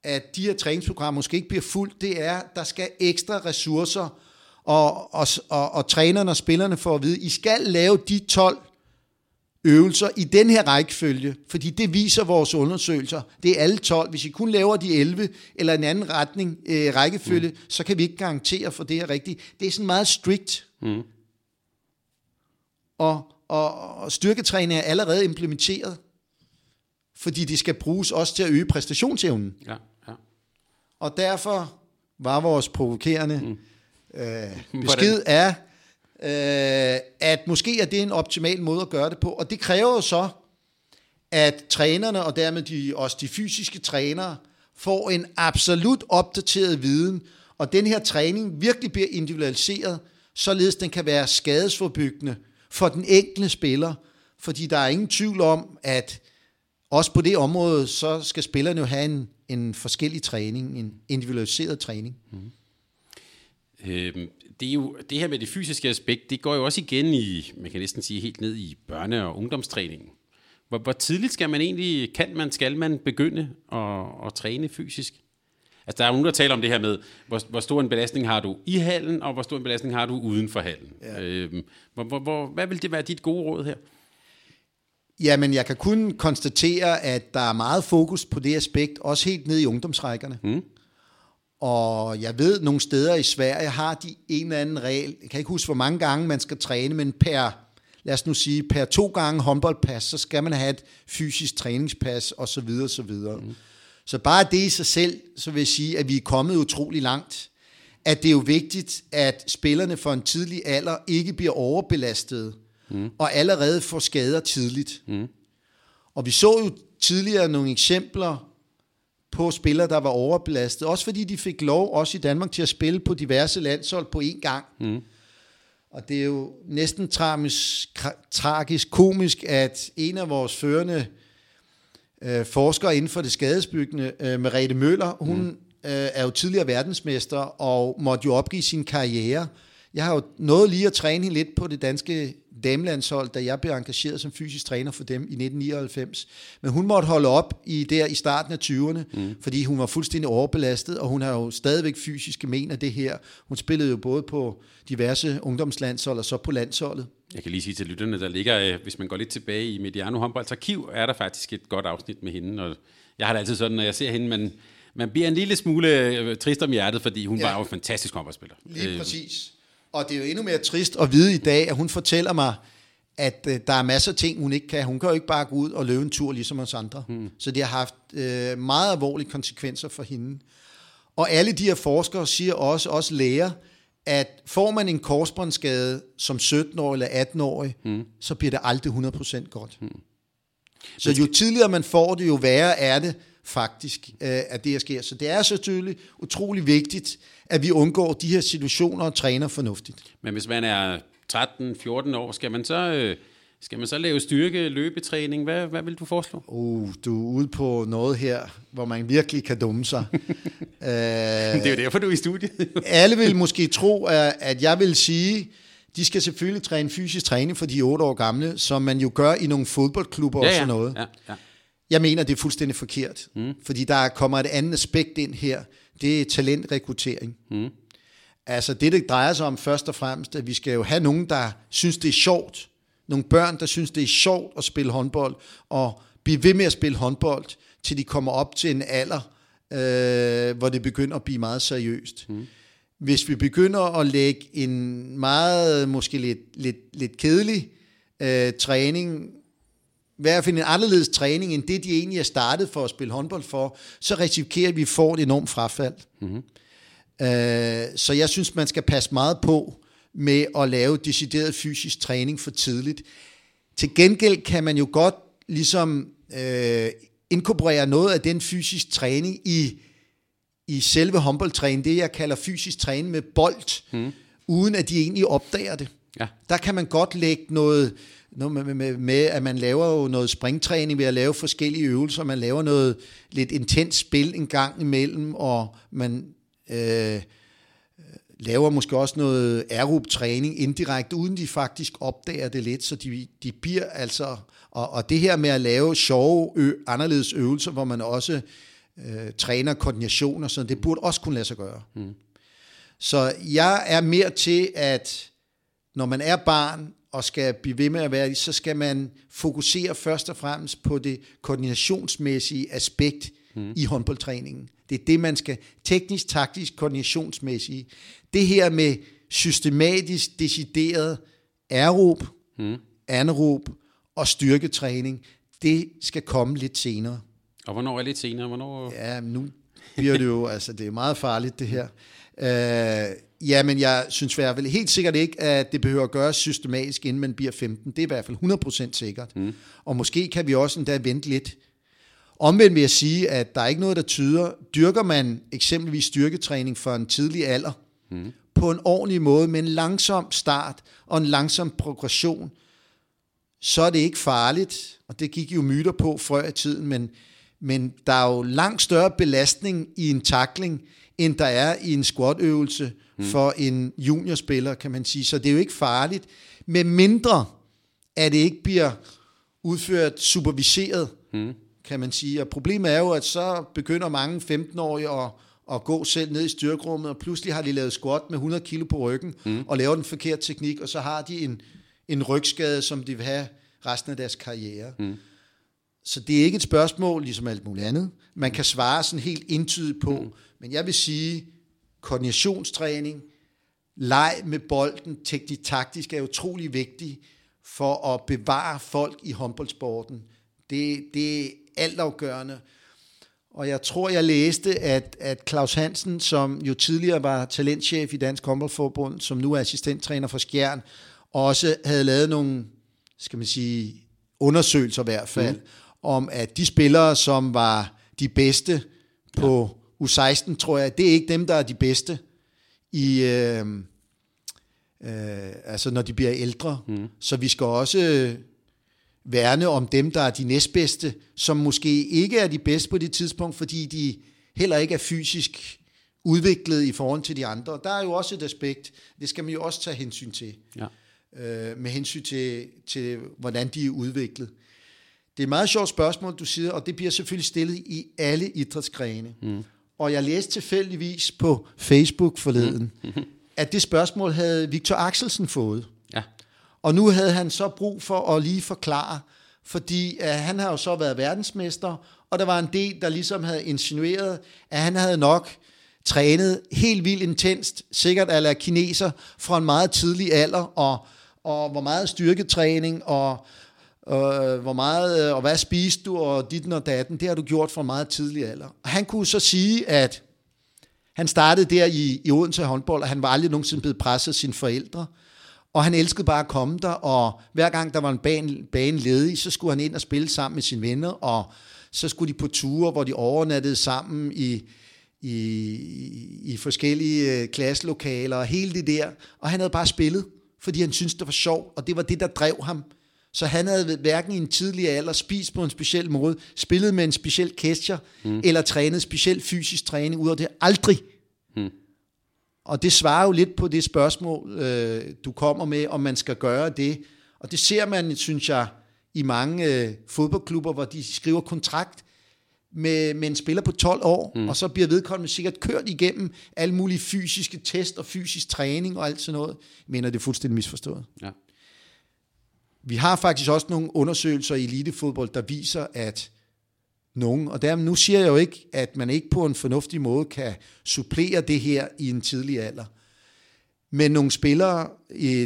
at de her træningsprogrammer måske ikke bliver fuldt, det er, at der skal ekstra ressourcer, og, og, og, og trænerne og spillerne får at vide, I skal lave de 12 øvelser i den her rækkefølge, fordi det viser vores undersøgelser. Det er alle 12. Hvis I kun laver de 11 eller en anden retning øh, rækkefølge, mm. så kan vi ikke garantere for det her rigtigt. Det er sådan meget strict. Mm. Og, og, og styrketræning er allerede implementeret, fordi det skal bruges også til at øge præstationsevnen. Ja, ja. Og derfor var vores provokerende mm. øh, [laughs] besked er, øh, at måske er det en optimal måde at gøre det på. Og det kræver jo så, at trænerne og dermed de, også de fysiske trænere får en absolut opdateret viden, og den her træning virkelig bliver individualiseret, således den kan være skadesforbyggende for den enkelte spiller, fordi der er ingen tvivl om, at også på det område, så skal spillerne jo have en, en forskellig træning, en individualiseret træning. Mm. Øhm, det, er jo, det her med det fysiske aspekt, det går jo også igen i, man kan næsten sige helt ned i børne- og ungdomstræningen. Hvor, hvor tidligt skal man egentlig, kan man, skal man begynde at, at træne fysisk? Altså, der er nogen, der taler om det her med, hvor, hvor stor en belastning har du i hallen, og hvor stor en belastning har du uden for hallen. Ja. Øhm, hvor, hvor, hvor, hvad vil det være dit gode råd her? Jamen, jeg kan kun konstatere, at der er meget fokus på det aspekt, også helt ned i ungdomsrækkerne. Mm. Og jeg ved, nogle steder i Sverige har de en eller anden regel. Jeg kan ikke huske, hvor mange gange man skal træne, men per, lad os nu sige, per to gange håndboldpas, så skal man have et fysisk træningspas, og så videre, så videre. Mm. Så bare det i sig selv, så vil jeg sige, at vi er kommet utrolig langt. At det er jo vigtigt, at spillerne for en tidlig alder ikke bliver overbelastet, mm. og allerede får skader tidligt. Mm. Og vi så jo tidligere nogle eksempler på spillere, der var overbelastet. Også fordi de fik lov, også i Danmark, til at spille på diverse landshold på én gang. Mm. Og det er jo næsten tragisk, tragisk komisk, at en af vores førende øh, forskere inden for det skadesbyggende, øh, Merete Møller, hun mm. øh, er jo tidligere verdensmester og måtte jo opgive sin karriere. Jeg har jo nået lige at træne hende lidt på det danske damelandshold, da jeg blev engageret som fysisk træner for dem i 1999. Men hun måtte holde op i der i starten af 20'erne, mm. fordi hun var fuldstændig overbelastet, og hun har jo stadigvæk fysiske men af det her. Hun spillede jo både på diverse ungdomslandshold og så på landsholdet. Jeg kan lige sige til lytterne, der ligger, øh, hvis man går lidt tilbage i Mediano Håndbolds arkiv, er der faktisk et godt afsnit med hende, og jeg har det altid sådan, når jeg ser hende, man, man bliver en lille smule øh, trist om hjertet, fordi hun ja. var jo en fantastisk håndboldspiller. Lige øh, præcis. Og det er jo endnu mere trist at vide i dag, at hun fortæller mig, at øh, der er masser af ting, hun ikke kan. Hun kan jo ikke bare gå ud og løbe en tur, ligesom os andre. Mm. Så det har haft øh, meget alvorlige konsekvenser for hende. Og alle de her forskere siger også, også læger, at får man en korsbåndsskade som 17-årig eller 18-årig, mm. så bliver det aldrig 100% godt. Mm. Så jo tidligere man får det, jo værre er det faktisk, øh, at det her sker. Så det er selvfølgelig utrolig vigtigt, at vi undgår de her situationer og træner fornuftigt. Men hvis man er 13-14 år, skal man så... Øh skal man så lave styrke, løbetræning? Hvad, hvad vil du foreslå? Uh, du er ude på noget her, hvor man virkelig kan dumme sig. uh, [laughs] det er jo derfor, du er i studiet. [laughs] alle vil måske tro, at jeg vil sige, de skal selvfølgelig træne fysisk træning for de 8 år gamle, som man jo gør i nogle fodboldklubber ja, ja. og sådan noget. Ja, ja. Jeg mener, det er fuldstændig forkert, mm. fordi der kommer et andet aspekt ind her. Det er talentrekruttering. Mm. Altså det, det drejer sig om først og fremmest, at vi skal jo have nogen, der synes, det er sjovt nogle børn, der synes, det er sjovt at spille håndbold, og blive ved med at spille håndbold, til de kommer op til en alder, øh, hvor det begynder at blive meget seriøst. Mm. Hvis vi begynder at lægge en meget, måske lidt, lidt, lidt kedelig øh, træning, hvert fald en anderledes træning, end det, de egentlig er startet for at spille håndbold for, så risikerer vi, at vi får et enormt frafald. Mm-hmm. Øh, så jeg synes, man skal passe meget på, med at lave decideret fysisk træning for tidligt. Til gengæld kan man jo godt ligesom øh, inkorporere noget af den fysisk træning i, i selve håndboldtræning, det jeg kalder fysisk træning med bold, mm. uden at de egentlig opdager det. Ja. Der kan man godt lægge noget, noget med, med, med, at man laver jo noget springtræning ved at lave forskellige øvelser, man laver noget lidt intens spil en gang imellem, og man... Øh, laver måske også noget aerob-træning indirekte, uden de faktisk opdager det lidt, så de, de bliver altså, og, og det her med at lave sjove, ø, anderledes øvelser, hvor man også øh, træner koordination og sådan, det burde også kunne lade sig gøre. Mm. Så jeg er mere til, at når man er barn og skal blive ved med at være så skal man fokusere først og fremmest på det koordinationsmæssige aspekt mm. i håndboldtræningen. Det er det, man skal teknisk, taktisk, koordinationsmæssigt. Det her med systematisk, decideret aerob, mm. anaerob og styrketræning, det skal komme lidt senere. Og hvornår er lidt senere? Hvornår... Ja, nu bliver det jo, altså det er meget farligt det her. Uh, ja, men jeg synes i hvert fald helt sikkert ikke, at det behøver at gøres systematisk, inden man bliver 15. Det er i hvert fald 100% sikkert. Mm. Og måske kan vi også endda vente lidt Omvendt vil jeg sige, at der er ikke noget, der tyder, dyrker man eksempelvis styrketræning for en tidlig alder, mm. på en ordentlig måde, med en langsom start og en langsom progression, så er det ikke farligt, og det gik jo myter på før i tiden, men, men der er jo langt større belastning i en takling, end der er i en squatøvelse mm. for en juniorspiller, kan man sige. Så det er jo ikke farligt, med mindre at det ikke bliver udført superviseret. Mm kan man sige. Og problemet er jo, at så begynder mange 15-årige at, at gå selv ned i styrkerummet, og pludselig har de lavet squat med 100 kilo på ryggen, mm. og laver den forkerte teknik, og så har de en, en rygskade, som de vil have resten af deres karriere. Mm. Så det er ikke et spørgsmål, ligesom alt muligt andet. Man kan svare sådan helt entydigt på, mm. men jeg vil sige, koordinationstræning, leg med bolden, teknisk taktisk er utrolig vigtigt for at bevare folk i håndboldsporten. Det, det altafgørende. Og jeg tror, jeg læste, at, at Claus Hansen, som jo tidligere var talentchef i Dansk Håndboldforbund, som nu er assistenttræner for Skjern, også havde lavet nogle, skal man sige, undersøgelser i hvert fald, mm. Om at de spillere, som var de bedste på ja. U16, tror jeg, det er ikke dem, der er de bedste i... Øh, øh, altså når de bliver ældre. Mm. Så vi skal også værne om dem, der er de næstbedste, som måske ikke er de bedste på det tidspunkt, fordi de heller ikke er fysisk udviklet i forhold til de andre. Der er jo også et aspekt, det skal man jo også tage hensyn til, ja. øh, med hensyn til, til, hvordan de er udviklet. Det er et meget sjovt spørgsmål, du siger, og det bliver selvfølgelig stillet i alle idrætsgrene. Mm. Og jeg læste tilfældigvis på Facebook forleden, mm. at det spørgsmål havde Victor Axelsen fået. Og nu havde han så brug for at lige forklare, fordi uh, han har jo så været verdensmester, og der var en del, der ligesom havde insinueret, at han havde nok trænet helt vildt intenst, sikkert eller kineser, fra en meget tidlig alder, og, og hvor meget styrketræning, og øh, hvor meget, øh, og hvad spiste du, og dit og datten, det har du gjort fra meget tidlig alder. Og han kunne så sige, at han startede der i, i Odense håndbold, og han var aldrig nogensinde blevet presset af sine forældre. Og han elskede bare at komme der, og hver gang der var en bane, bane ledig, så skulle han ind og spille sammen med sine venner, og så skulle de på ture, hvor de overnattede sammen i, i, i forskellige øh, klasselokaler, og hele det der. Og han havde bare spillet, fordi han syntes, det var sjovt, og det var det, der drev ham. Så han havde hverken i en tidlig alder spist på en speciel måde, spillet med en speciel kescher, mm. eller trænet speciel fysisk træning ud af det. Aldrig. Mm. Og det svarer jo lidt på det spørgsmål, øh, du kommer med, om man skal gøre det. Og det ser man, synes jeg, i mange øh, fodboldklubber, hvor de skriver kontrakt med, med en spiller på 12 år, mm. og så bliver vedkommende sikkert kørt igennem alle mulige fysiske test og fysisk træning og alt sådan noget. Jeg mener, det er fuldstændig misforstået. Ja. Vi har faktisk også nogle undersøgelser i elitefodbold, der viser, at nogen, og der, nu siger jeg jo ikke, at man ikke på en fornuftig måde kan supplere det her i en tidlig alder. Men nogle spillere,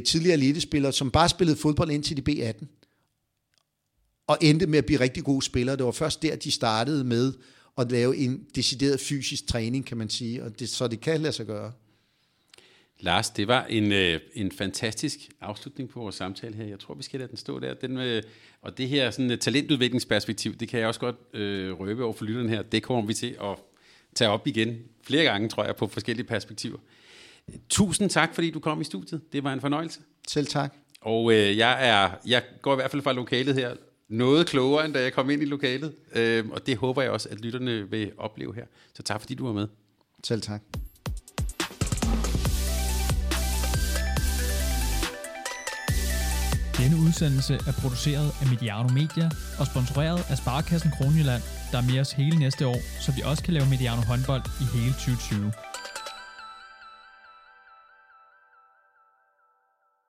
tidligere elitespillere, som bare spillede fodbold indtil de B18, og endte med at blive rigtig gode spillere. Det var først der, de startede med at lave en decideret fysisk træning, kan man sige, og det, så det kan lade sig gøre. Lars, det var en, øh, en fantastisk afslutning på vores samtale her. Jeg tror, vi skal lade den stå der. Den, øh, og det her sådan, et talentudviklingsperspektiv, det kan jeg også godt øh, røbe over for lytterne her. Det kommer vi til at tage op igen flere gange, tror jeg, på forskellige perspektiver. Tusind tak, fordi du kom i studiet. Det var en fornøjelse. Selv tak. Og øh, jeg, er, jeg går i hvert fald fra lokalet her noget klogere, end da jeg kom ind i lokalet. Øh, og det håber jeg også, at lytterne vil opleve her. Så tak, fordi du var med. Selv tak. Denne udsendelse er produceret af Mediano Media og sponsoreret af Sparkassen Kronjylland, der er med os hele næste år, så vi også kan lave Mediano håndbold i hele 2020.